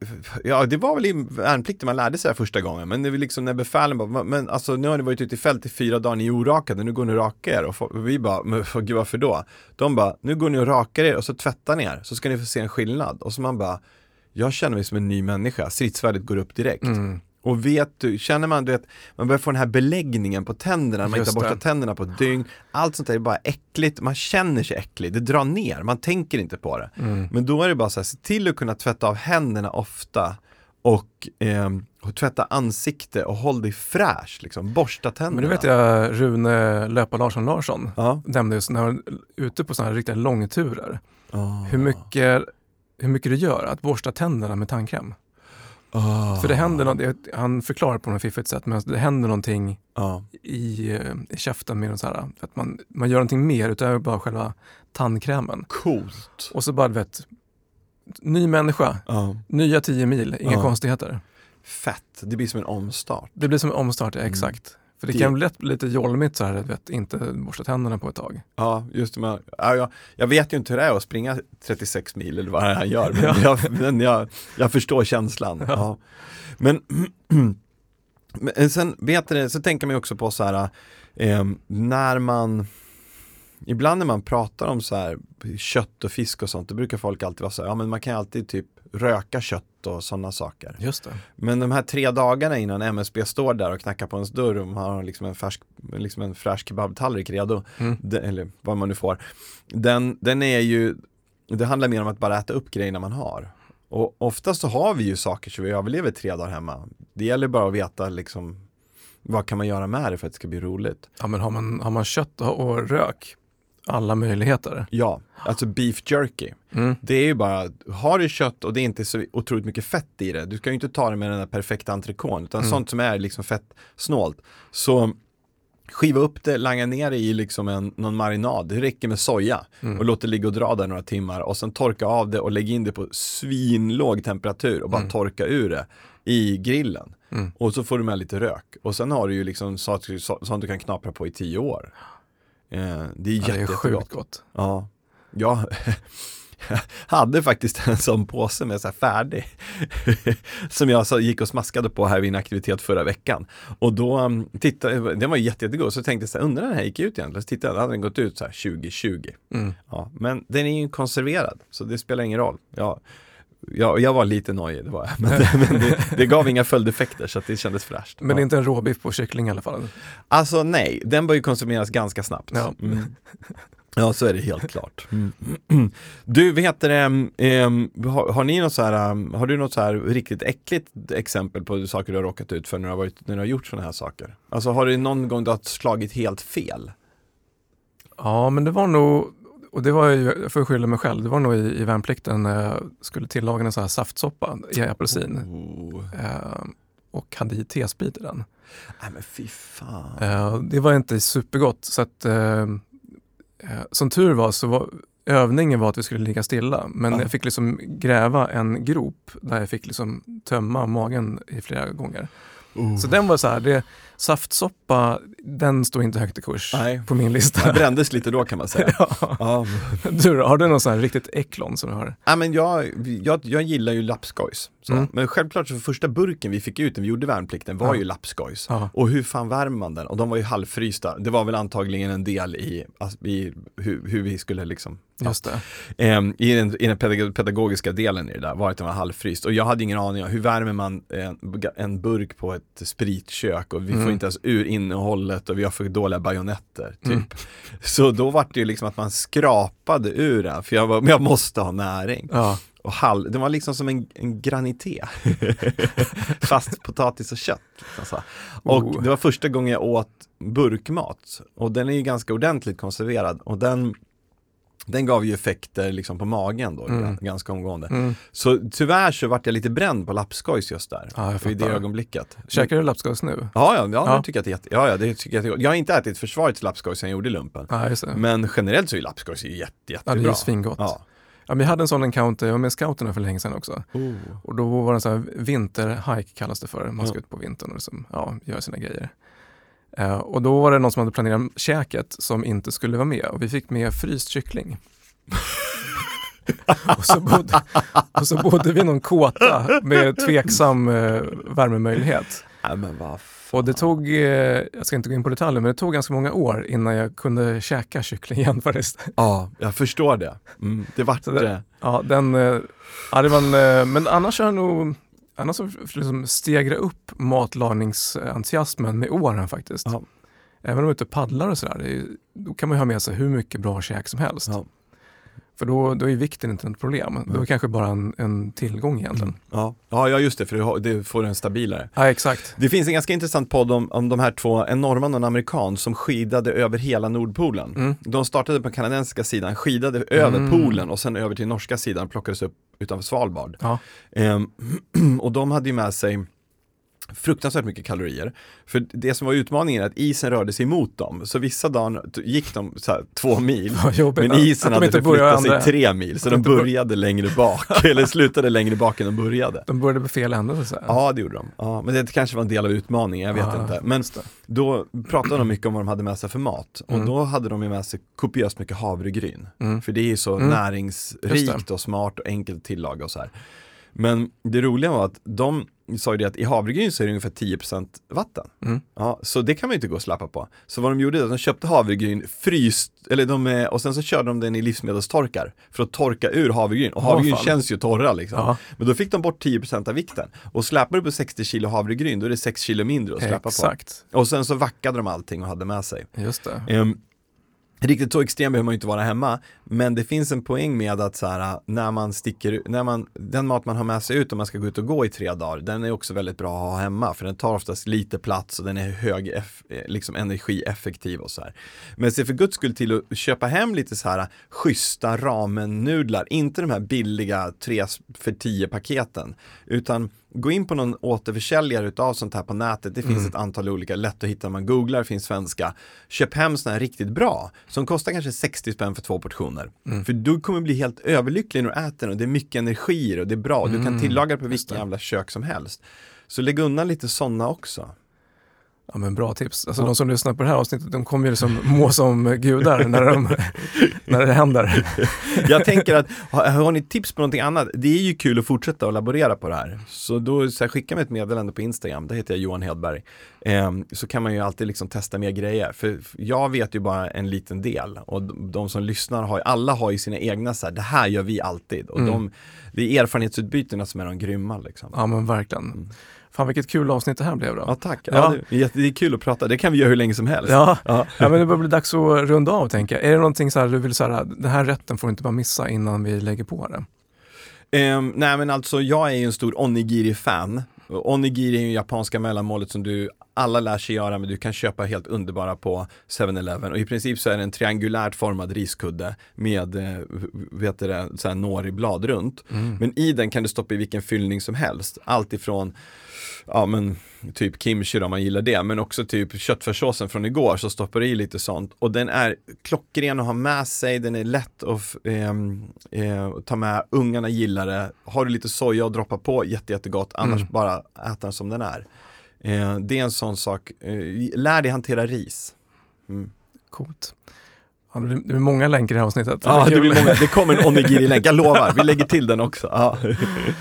ja det var väl i värnplikten man lärde sig det första gången, men det var liksom när befälen bara, men alltså nu har ni varit ute i fält i fyra dagar, ni är orakade, nu går ni och rakar er. Och och vi bara, men för- gud varför då? De bara, nu går ni och rakar er och så tvättar ni er, så ska ni få se en skillnad. Och så man bara, jag känner mig som en ny människa, stridsvärdet går upp direkt. Mm. Och vet du, känner man, du vet, man börjar få den här beläggningen på tänderna, man inte Just har borstat det. tänderna på ett dygn. Allt sånt där är bara äckligt, man känner sig äcklig, det drar ner, man tänker inte på det. Mm. Men då är det bara så här, se till att kunna tvätta av händerna ofta och, eh, och tvätta ansikte och håll dig fräsch, liksom. borsta tänderna. Men det vet jag Rune Löpa Larsson Larsson Ja. nämnde just när han ute på sådana här riktiga långturer. Ah. Hur, mycket, hur mycket det gör att borsta tänderna med tandkräm. Ah. För det händer något, han förklarar på något fiffigt sätt, men det händer någonting Ja. i, eh, i käften med så här, att man, man gör någonting mer utöver bara själva tandkrämen. Coolt. Och så bara, du vet, ny människa, Ja. nya 10 mil, inga konstigheter. Fett, det blir som en omstart. Det blir som en omstart, ja, exakt. För det, Det- kan bli lätt bli lite jolmigt så här, du vet, inte borsta tänderna på ett tag. Ja, just det. Men, ja, jag, jag vet ju inte hur det är att springa 36 mil eller vad han gör, men, Ja. jag, men jag, jag förstår känslan. Ja. Men, men sen, vet du, så tänker man ju också på så här, eh, när man Ibland när man pratar om så här kött och fisk och sånt, då brukar folk alltid vara så här, ja men man kan alltid typ röka kött och sådana saker. Just det. Men de här tre dagarna innan MSB står där och knackar på ens dörr och man har liksom en, färsk, liksom en fräsch kebabtallrik redo, Mm. de, eller vad man nu får. Den, den är ju, det handlar mer om att bara äta upp grejerna man har. Och oftast så har vi ju saker så vi överlever tre dagar hemma. Det gäller bara att veta liksom vad kan man göra med det för att det ska bli roligt? Ja, men har man, har man kött och rök, alla möjligheter. Ja, alltså beef jerky. Mm. Det är ju bara, har du kött och det är inte så otroligt mycket fett i det, du ska ju inte ta det med den där perfekta entrecôten, utan Mm. sånt som är liksom fettsnålt. Så skiva upp det, langa ner det i liksom en, någon marinad, det räcker med soja Mm. och låt det ligga och dra där några timmar och sen torka av det och lägg in det på svinlåg temperatur och bara Mm. torka ur det i grillen. Mm. Och så får du med lite rök och sen har du ju liksom sånt, sånt du kan knapra på i tio år. Eh, det är Ja, det jätte, är jättegott. sjukt gott. Ja, jag hade faktiskt en sån påse med så här färdig som jag så gick och smaskade på här vid en aktivitet förra veckan. Och då um, tittade, den var jätte, jättegod, så tänkte jag så här, undrar när den här gick ut egentligen? Så tittade jag, hade den gått ut så här 2020. Mm. Ja, men den är ju konserverad, så det spelar ingen roll. Jag, jag, jag var lite nojig, det var jag. Men, det, men det, det gav inga följdeffekter så att det kändes fräscht. Men ja. inte en råbiff på kyckling i alla fall. Alltså nej, den bör ju konsumeras ganska snabbt. Ja. Mm. Ja, så är det helt klart. Mm. Du, heter det, ehm, har, har ni något så här, um, har du något så här riktigt äckligt exempel på saker du har råkat ut för när du har, varit, när du har gjort sådana här saker? Alltså har du någon gång du har slagit helt fel? Ja, men det var nog, och det var ju, jag får skylla mig själv, det var nog i, i värnplikten när jag skulle tillaga en sån här saftsoppa i apelsin Oh. eh, och hade i tesprit i den. Nej men fy fan. Eh, det var inte supergott, så att eh, eh, som tur var så var övningen var att vi skulle ligga stilla, men Ja. jag fick liksom gräva en grop där jag fick liksom tömma magen i flera gånger. Så den var så här, det, saftsoppa, den står inte högt i kurs Nej. på min Det lista. brändes lite då kan man säga. ja. Ja, Du då, har du någon sån här riktigt äcklon som du har? Ja, men jag, jag, jag gillar ju lappskojs. Mm. Men självklart så första burken vi fick ut när vi gjorde värnplikten var Ja. ju lappskojs. Ja. Och hur fan värmer man den? Och de var ju halvfrysta. Det var väl antagligen en del i, alltså, i hur, hur vi skulle liksom. Just det. Ehm, I den, i den pedag- pedagogiska delen i det där var att den var halvfryst. Och jag hade ingen aning om hur värmer man en, en burk på ett spritkök och vi får Mm. inte ens ur innehållet och vi har för dåliga bajonetter. Typ. Mm. Så då var det ju liksom att man skrapade ur den för jag, var, jag måste ha näring. Ja. Och halv, den var liksom som en, en granité. Fast potatis och kött. Liksom. Och Oh. det var första gången jag åt burkmat. Och den är ju ganska ordentligt konserverad. Och den, den gav ju effekter liksom på magen då, Mm. ganska omgående. Mm. Så tyvärr så vart jag lite bränd på lappskojs just där. Ja, I det ögonblicket. Käkar du lapskaus nu? Ja, ja, ja, Ja. Tycker jag att det är jätte, ja, ja, det tycker jag, jag har inte ätit försvarets lappskojs sen jag gjorde lumpen. Ja. Men generellt så är lappskojs ju jätte, Ja, jättebra. det är ju svingott. Ja. Ja. jag hade en sån encounter, jag var med scouterna för länge sedan också. Oh. Och då var det en sån här vinterhike kallas det för. Man ska Ja. ut på vintern och liksom, ja, göra sina grejer. Eh, och då var det någon som hade planerat käket som inte skulle vara med och vi fick med fryst kyckling. och, så bodde, och så bodde vi i någon kåta med tveksam eh, värmemöjlighet. Nej men vad. Och det tog, eh, jag ska inte gå in på detaljer, men det tog ganska många år innan jag kunde käka kyckling igen faktiskt. Ja, jag förstår det. Mm, det vart det- det. Ja, den, eh, ja, det var en, eh, men annars har jag nog annars liksom stegra upp matlagningsentusiasmen med åren faktiskt. Ja. Även om man och paddlar och sådär, då kan man ju ha med sig hur mycket bra käk som helst. Ja. För då, då är vikten inte ett problem. Då är Mm. det kanske bara en, en tillgång egentligen. Ja. ja, ja just det, för du har- det får en stabilare. Ja, exakt. Det finns en ganska intressant podd om, om de här två, en norrman och en amerikan som skidade över hela Nordpolen. Mm. De startade på kanadensiska sidan, skidade över Mm. polen och sen över till norska sidan plockades upp utanför Svalbard. Ja. Ehm, och de hade ju med sig fruktansvärt mycket kalorier. För det som var utmaningen är att isen rörde sig mot dem. Så vissa dagar gick de här, två mil, men isen hade förflyttat sig tre mil. Så de de inte bör- började längre bak, eller slutade längre bak än de började. De började på fel ände så att säga. Ja, det gjorde de. Ja, men det kanske var en del av utmaningen, jag vet Ja, inte. Men då pratade de mycket om vad de hade med sig för mat. Och Mm. då hade de ju med sig kopiöst mycket havregryn. Mm. För det är ju så Mm. näringsrikt och smart och enkelt att tillaga och så här. Men det roliga var att de sa ju det att i havregryn så är det ungefär 10% vatten. Mm. Ja, så det kan man ju inte gå och slappa på. Så vad de gjorde är att de köpte havregryn fryst, eller de, eh, och sen så körde de den i livsmedelstorkar för att torka ur havregryn. Och havregryn fan. känns ju torra liksom. Ja, Men då fick de bort 10% av vikten. Och släpar du på 60 kilo havregryn, då är det 6 kilo mindre att släppa exakt. på. Och sen så vackade de allting och hade med sig. Just det. Ehm, riktigt så extrem behöver man ju inte vara hemma, men det finns en poäng med att så här, när man sticker, när man, den mat man har med sig ut om man ska gå ut och gå i tre dagar, den är också väldigt bra att ha hemma, för den tar oftast lite plats och den är hög, eh, liksom energieffektiv och så här. Men se för guds skull till att köpa hem lite så här schyssta ramen-nudlar, inte de här billiga 3 för 10 paketen, utan gå in på någon återförsäljare utav sånt här på nätet. Det finns Mm. ett antal olika, lätt att hitta när man googlar, finns svenska. Köp hem såna här riktigt bra, som kostar kanske 60 spänn för två portioner. Mm. För du kommer bli helt överlycklig när du äter den och det är mycket energier och det är bra. Du kan Mm, tillaga det på vilken jävla kök som helst. Så lägg undan lite sådana också. Ja, men bra tips. Alltså Ja. de som lyssnar på det här avsnittet, de kommer ju liksom må som gudar när, de, när det händer. Jag tänker att, har, har ni tips på någonting annat? Det är ju kul att fortsätta att laborera på det här. Så då så här, skicka mig ett meddelande på Instagram, det heter jag Johan Hedberg. Ehm, så kan man ju alltid liksom testa mer grejer. För jag vet ju bara en liten del och de, de som lyssnar har alla har ju sina egna så här, det här gör vi alltid. Och Mm. de, det är erfarenhetsutbytena som är de grymma liksom. Ja, men verkligen. Mm. Fan vilket kul avsnitt det här blev då. Ja tack, ja. Ja. det, det är kul att prata, det kan vi göra hur länge som helst. Ja, Ja. ja men det börjar bli dags att runda av tänker jag. Är det någonting så här du vill säga, den här rätten får du inte bara missa innan vi lägger på det? Ehm, nej men alltså jag är ju en stor onigiri-fan. Onigiri är ju japanska mellanmålet som du alla lär sig göra men du kan köpa helt underbara på 7-Eleven och i princip så är det en triangulärt formad riskudde med eh, vet du det, så här nori-blad runt. Mm. Men i den kan du stoppa i vilken fyllning som helst. Allt ifrån ja men typ kimchi då, om man gillar det, men också typ köttfärssåsen från igår så stoppar du i lite sånt. Och den är klockren att ha med sig, den är lätt att ehm, eh, ta med, ungarna gillar det. Har du lite soja och droppa på, jätte, jättegott, annars Mm. bara äta den som den är. Eh, det är en sån sak, eh, lär dig hantera ris. Mm. Coolt. Ja, det, blir, många länkar i det här avsnittet. Ja, det, blir många, det kommer en onigiri-länk, jag lovar, vi lägger till den också. Ja.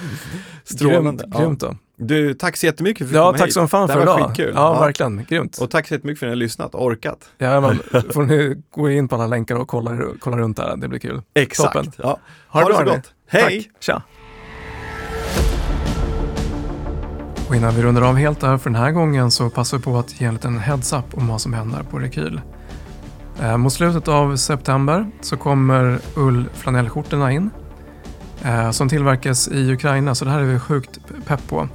Strålande. Grymt, grymt då. Du, tack så jättemycket för att du Ja, kom tack hit. som fan Det för här var idag. skitkul. Ja, Ja. verkligen. Grymt. Och tack så jättemycket för att ni har lyssnat och orkat. Ja, men, får ni gå in på alla länkar och kolla, kolla runt där. Det blir kul. Exakt. Toppen. Ja. Ha, Ha det så hörni. gott. Hej! Tack. Tja. Och innan vi rundar av helt där för den här gången så passar vi på att ge en liten heads-up om vad som händer på Rekyl. Eh, mot slutet av september så kommer ullflanellskjortorna in eh, som tillverkas i Ukraina så det här är vi sjukt pepp på.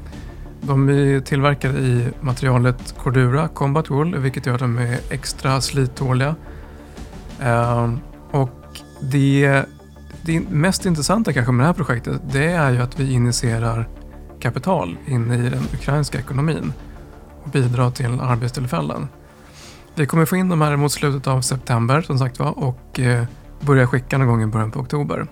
De är tillverkade i materialet Cordura Combat Wool vilket gör att de är extra slittåliga. Ehm, och det, det mest intressanta kanske med det här projektet det är ju att vi initierar kapital in i den ukrainska ekonomin och bidrar till arbetstillfällen. Vi kommer få in de här mot slutet av september som sagt var och eh, börja skicka någon gång i början på oktober.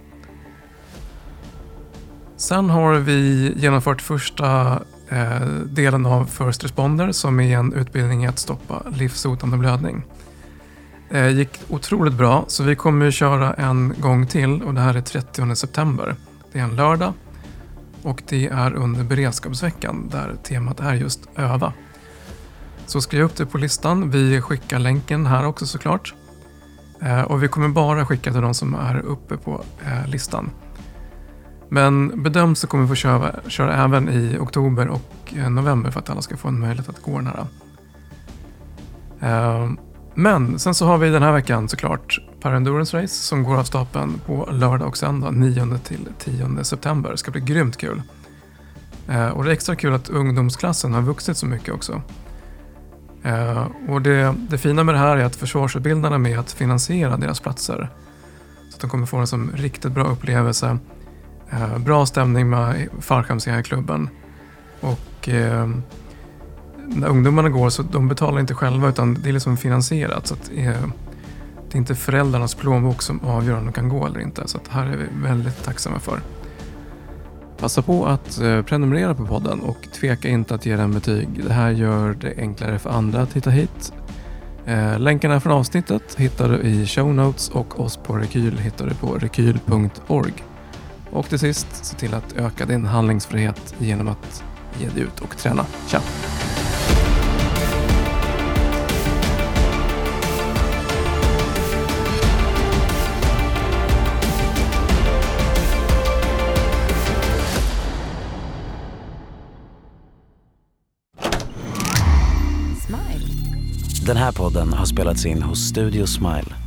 Sen har vi genomfört första Eh, delen av First Responder som är en utbildning i att stoppa livshotande blödning. Det gick otroligt bra så vi kommer köra en gång till och det här är 30 september. Det är en lördag och det är under beredskapsveckan där temat är just öva. Så skriv upp det på listan. Vi skickar länken här också såklart. Eh, och vi kommer bara skicka till de som är uppe på listan. Men bedömt så kommer vi få köra, köra även i oktober och eh, november för att alla ska få en möjlighet att gå den här. Eh, men sen så har vi den här veckan såklart Parendurance Race som går av stapeln på lördag och söndag 9 till 10 september. Det ska bli grymt kul. Eh, och det är extra kul att ungdomsklassen har vuxit så mycket också. Och det, det fina med det här är att försvarsutbildarna är med att finansiera deras platser. Så att de kommer få en som riktigt bra upplevelse. Eh, bra stämning med fallskärmsjägarklubben. Och eh, när ungdomarna går så de betalar inte själva utan det är liksom finansierat. Så att, eh, det är inte föräldrarnas plånbok som avgör om de kan gå eller inte. Så att det här är vi väldigt tacksamma för. Passa på att eh, prenumerera på podden och tveka inte att ge den betyg. Det här gör det enklare för andra att hitta hit. Eh, länkarna från avsnittet hittar du i show notes och oss på Rekyl hittar du på rekyl.org. Och till sist, se till att öka din handlingsfrihet genom att ge dig ut och träna. Tja! Den här podden har spelats in hos Studio Smile